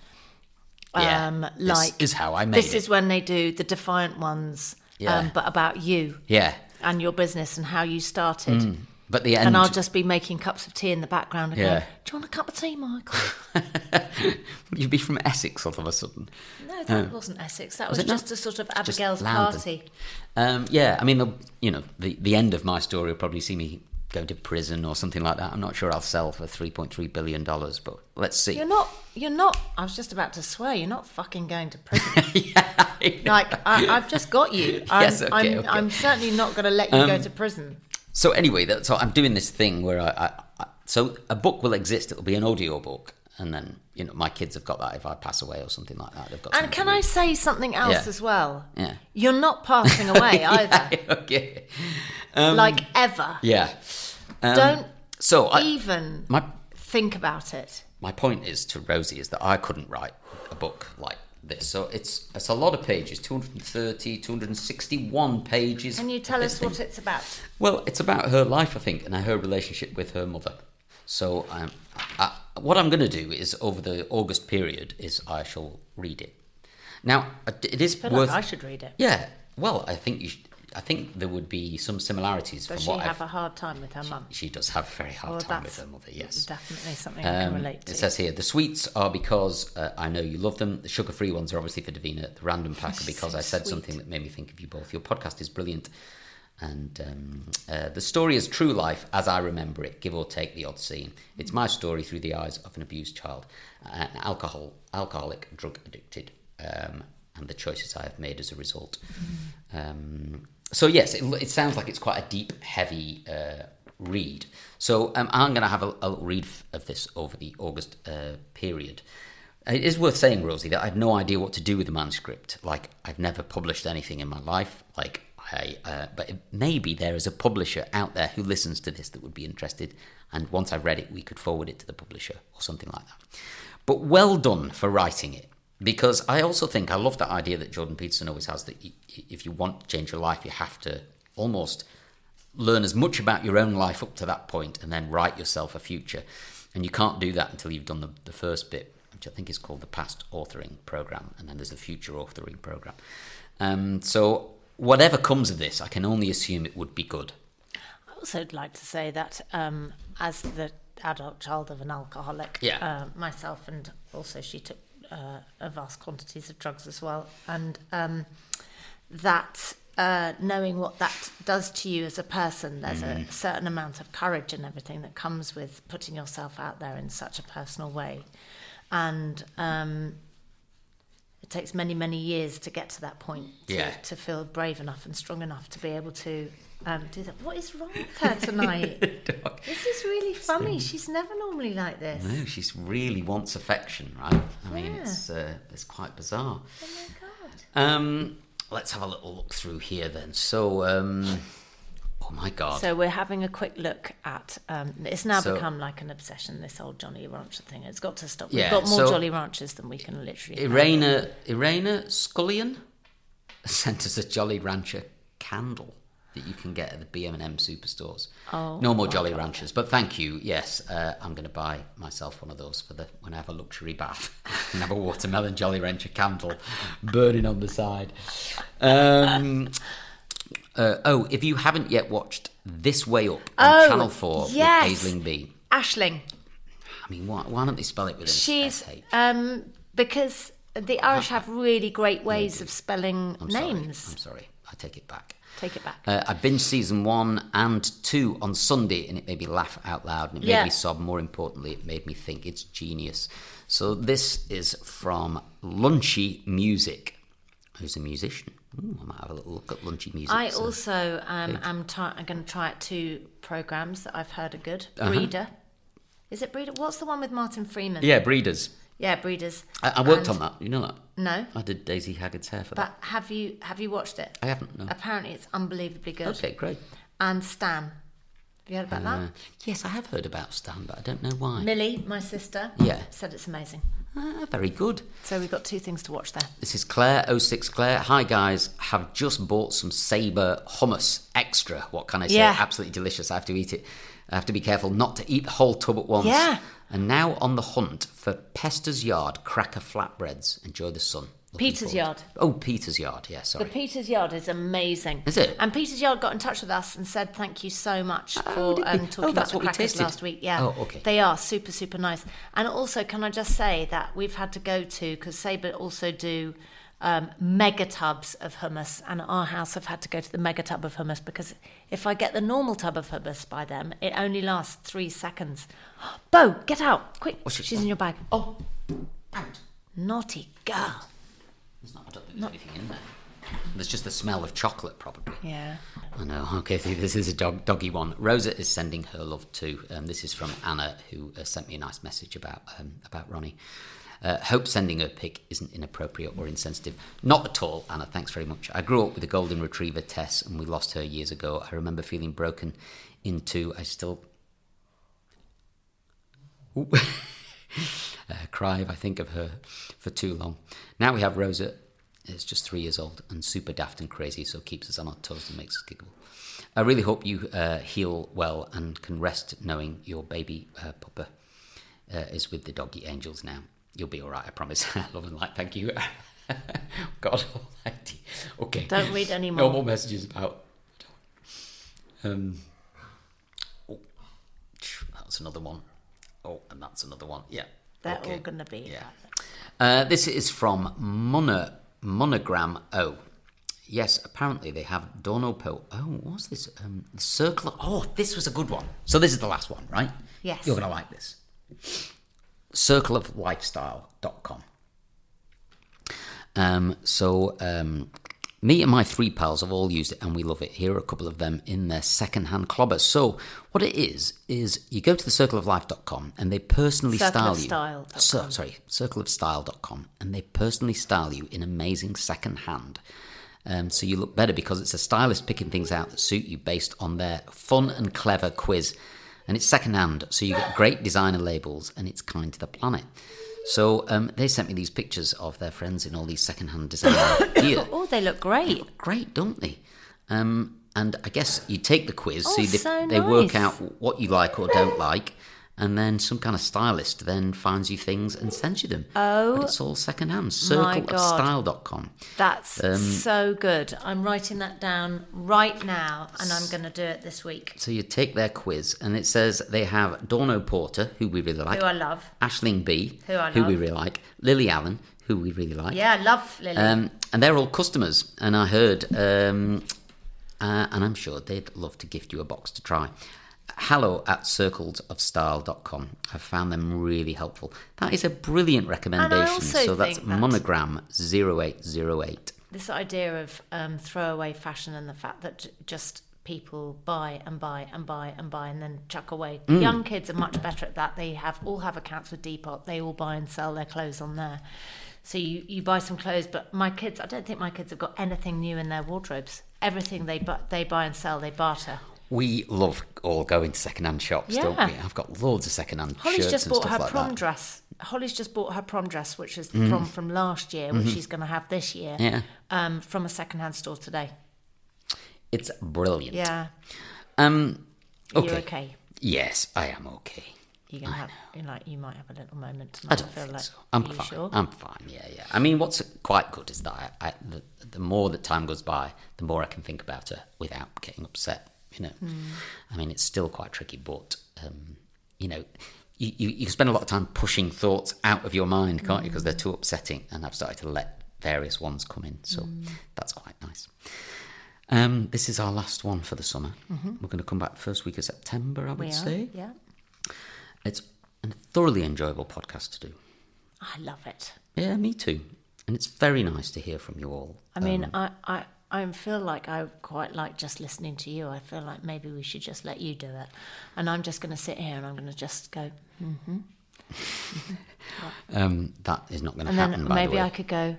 Yeah, Um, this is how I made This it. is when they do the Defiant ones, Yeah. um, but about you? Yeah, and your business and how you started. But the end. And I'll just be making cups of tea in the background and Yeah. going, Do you want a cup of tea, Michael? You'd be from Essex all of a sudden. No, that wasn't Essex. That was, not? just a sort of Abigail's party. Um, yeah, I mean, the, you know, the, the end of my story will probably see me go to prison or something like that. I'm not sure I'll sell for 3.3 billion dollars, but let's see. You're not. You're not. I was just about to swear. You're not fucking going to prison. yeah, I like I, I've just got you. I'm, Yes, okay, I'm, okay. I'm certainly not going to let you go to prison. So anyway, that, so I'm doing this thing where I, I, I, so a book will exist. It'll be an audio book, and then you know my kids have got that if I pass away or something like that. They've got. And can I read. say something else Yeah. as well? Yeah. You're not passing away either. okay. like ever. Yeah. Um, Don't So I, even my think about it. my point is to Rosie is that I couldn't write a book like this. So it's it's a lot of pages, 230, 261 pages. Can you tell us thing. what it's about? Well, it's about her life, I think, and her relationship with her mother. So um, I, what I'm going to do is over the August period is I shall read it. Now it is I worth. like I should read it. Yeah. Well, I think you. Should, I think there would be some similarities Does from she have I've, a hard time with her mum? she does have a very hard Well, time with her mother. Yes. Definitely something I can Um, relate to. It says here the sweets are because uh, I know you love them. The sugar free ones are obviously for Davina. The random pack are because So I said sweet. something that made me think of you both. Your podcast is brilliant. And um, uh, the story is true life as I remember it, give or take the odd scene. It's my story through the eyes of an abused child, an alcohol, alcoholic, drug addicted, um, and the choices I have made as a result. Um, so yes, it, it sounds like it's quite a deep, heavy uh, read. So um, I'm going to have a, a read of this over the August uh, period. It is worth saying, Rosie, that I have no idea what to do with the manuscript. Like I've never published anything in my life. Like I, uh, but maybe there is a publisher out there who listens to this that would be interested. And once I've read it, we could forward it to the publisher or something like that. But well done for writing it. Because I also think I love that idea that Jordan Peterson always has that if you want to change your life, you have to almost learn as much about your own life up to that point and then write yourself a future. And you can't do that until you've done the, the first bit, which I think is called the past authoring program. And then there's the future authoring program. Um, so, whatever comes of this, I can only assume it would be good. I also would like to say that um, as the adult child of an alcoholic, Yeah. uh, myself and also she took uh, a vast quantities of drugs as well, and um, that uh, knowing what that does to you as a person, there's a certain amount of courage and everything that comes with putting yourself out there in such a personal way, and um, it takes many many years to get to that point to, Yeah. to feel brave enough and strong enough to be able to um, do that. What is wrong with her tonight? this is really funny. She's never normally like this. No, she really wants affection, right? I mean, it's uh, it's quite bizarre. Oh my god. Um, let's have a little look through here then. So, um, oh my god. So we're having a quick look at. Um, it's now So- become like an obsession. This old Jolly Rancher thing. It's got to stop. Yeah, We've got more so- Jolly Ranchers than we can literally. Irena Irena Scullion sent us a Jolly Rancher candle that you can get at the BM&M superstores. Oh, no more Jolly God. Ranchers, but thank you. Yes, uh, I'm going to buy myself one of those for the when I have a luxury bath and have a watermelon Jolly Rancher candle burning on the side. Um, uh, oh, if you haven't yet watched This Way Up on Oh, Channel 4 yes. with Aisling Bea. Ashling. I mean, why, why don't they spell it with an She's SH? um because the Irish have really great ways of spelling I'm names. Sorry. I'm sorry. I take it back. Take it back. Uh, I binged season one and two on Sunday, and it made me laugh out loud, and it made Yeah. me sob. More importantly, it made me think it's genius. So this is from Lunchy Music, who's a musician. Ooh, I might have a little look at Lunchy Music. I so- also um, am try- I'm going to try out two programs that I've heard are good. Uh-huh. Breeder. Is it Breeder? What's the one with Martin Freeman? yeah, Breeders. Yeah, Breeders. I, I worked And- on that. You know that? No. I did Daisy Haggard's hair for that. But have you have you watched it? I haven't. No. Apparently, it's unbelievably good. Okay, great. And Stan. Have you heard about Uh, that? yes, I have heard about Stan, but I don't know why. Millie, my sister, Yeah. said it's amazing. Ah, very good. So we've got two things to watch there. This is Claire, 06 Claire. Hi guys, have just bought some Sabra hummus extra. What can I say? Yeah. Absolutely delicious. I have to eat it. I have to be careful not to eat the whole tub at once. Yeah. And now on the hunt for Pester's Yard cracker flatbreads. Enjoy the sun. Looking Peter's forward. Yard. Oh, Peter's Yard. Yeah, sorry. The Peter's Yard is amazing. Is it? And Peter's Yard got in touch with us and said thank you so much Oh, for um, Oh, talking that's about what the crackers last week. Yeah. Oh, okay. They are super super nice. And also, can I just say that we've had to go to because Sabre also do. Um, mega tubs of hummus, and our house have had to go to the mega tub of hummus because if I get the normal tub of hummus by them, it only lasts three seconds. Bo, get out quick! She's in your bag. Oh, out. Naughty girl. There's not, I don't think there's anything in there. There's just the smell of chocolate, probably. Yeah. I know. Okay, so this is a dog, doggy one. Rosa is sending her love too. Um, this is from Anna, who uh, sent me a nice message about um, about Ronnie. Uh, hope sending her pic isn't inappropriate or insensitive. Not at all, Anna. Thanks very much. I grew up with a golden retriever, Tess, and we lost her years ago. I remember feeling broken into. I still. Uh, cry if I think of her for too long. Now we have Rosa. It's just three years old and super daft and crazy, so keeps us on our toes and makes us giggle. I really hope you uh, heal well and can rest knowing your baby uh, pupper uh, is with the doggy angels now. You'll be all right, I promise. Love and light, thank you. God almighty. Okay. Don't read any more. No more. messages about. Um. Oh, that's another one. Oh, and that's another one. Yeah. They're okay. all going to be. Yeah. Uh, this is from Mono, Monogram O. Yes, apparently they have Dono Po. Oh, what's this? Um, Circle. Oh, this was a good one. So this is the last one, right? Yes. You're going to like this. Circleoflifestyle.com. Um, so, um, me and my three pals have all used it and we love it. Here are a couple of them in their second-hand clobbers. So, what it is, is you go to the circleoflife.com and they personally style you. Circleofstyle.com. So, sorry, circleofstyle.com and they personally style you in amazing second-hand. Um, so you look better because it's a stylist picking things out that suit you based on their fun and clever quiz. And it's second-hand, so you get great designer labels and it's kind to the planet. So um, they sent me these pictures of their friends in all these second-hand designer gear. Oh, they look great. Great, don't they? Um, and I guess you take the quiz, Oh, see they, so they work out what you like or don't like, and then some kind of stylist then finds you things and sends you them. Oh, but it's all secondhand. Circleofstyle.com. That's Um, so good. I'm writing that down right now, and I'm going to do it this week. So you take their quiz, and it says they have Dawn O'Porter, who we really like, Who I love. Aisling Bea, Who I love, who we really like, Lily Allen, who we really like. Yeah, I love Lily. Um, and they're all customers, and I heard, um, uh, and I'm sure they'd love to gift you a box to try. Hello at circlesofstyle.com. I've found them really helpful. That is a brilliant recommendation. so that's that- monogram 0808. this idea of um, throwaway fashion and the fact that just people buy and buy and buy and buy and then chuck away. Mm. Young kids are much better at that. They have all have accounts with Depop. They all buy and sell their clothes on there. So you, you buy some clothes, but my kids, I don't think my kids have got anything new in their wardrobes. Everything they bu- they buy and sell, they barter. We love all going to second-hand shops, don't we? I've got loads of second-hand Holly's shirts just bought her like prom that. Mm. dress. Holly's just bought her prom dress, which is the prom from last year, which she's going to have this year, Mm-hmm. Yeah. um, from a secondhand store today. It's brilliant. Yeah, Um, okay. you're okay. Yes, I am okay. You're gonna have, you like, you might have a little moment I don't feel think like. so. I'm fine. sure? I'm fine. Yeah, yeah. I mean, what's quite good is that I, I, the, the more that time goes by, the more I can think about her without getting upset You know, I mean, it's still quite tricky, but um, you know, you, you, you spend a lot of time pushing thoughts out of your mind, can't you? Because they're too upsetting, and I've started to let various ones come in, so that's quite nice. Um, this is our last one for the summer. We're going to come back first week of September, I would We are, say. yeah. It's a thoroughly enjoyable podcast to do. I love it. Yeah, me too. And it's very nice to hear from you all. I mean, I, I, I feel like I quite like just listening to you. I feel like maybe we should just let you do it. And I'm just going to sit here and I'm going to just go, Um, that is not going to happen. then by maybe the way. I could go,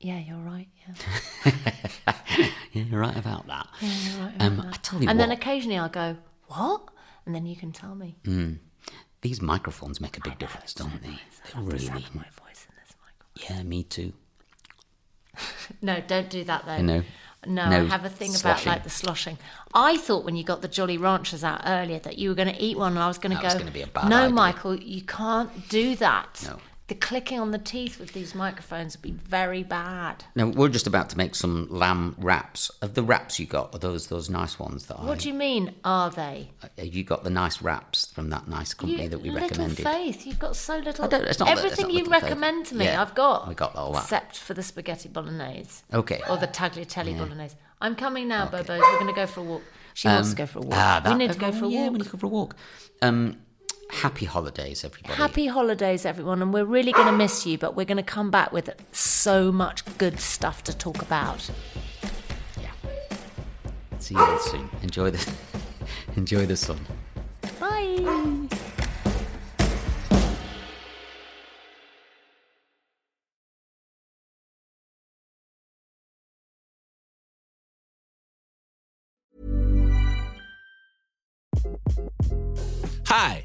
yeah, you're right. Yeah, Yeah, you're right about that. yeah you're right. Um, about I tell you and what, then occasionally I'll go, what? And then you can tell me. these microphones make a big difference, don't they? They really. My voice in this microphone. Yeah, me too. No, don't do that though. Know. No, No I have a thing about like the sloshing. I thought when you got the Jolly Ranchers out earlier that you were going to eat one, and I was going to go. was gonna be a bad no, idea." Michael, you can't do that. No. The clicking on the teeth with these microphones would be very bad. Now we're just about to make some lamb wraps. Of the wraps you got, are those those nice ones that I? What do you mean? Are they? uh, You got the nice wraps from that nice company that we little recommended. faith. You've got so little. I don't- it's not that- it's Everything not you little faith. recommend to me, Yeah, I've got. we got all that. Except for the spaghetti bolognese. Okay. Or the tagliatelle bolognese. I'm coming now, Bobos. We're going to go for a walk. She wants to go for a walk. ah, we need to go for a yeah, walk. we need to go for a walk. Um, happy holidays, everybody. Happy holidays, everyone, and we're really going to miss you, but we're going to come back with so much good stuff to talk about. Yeah. See you all soon. Enjoy the enjoy the sun. Bye. Hi,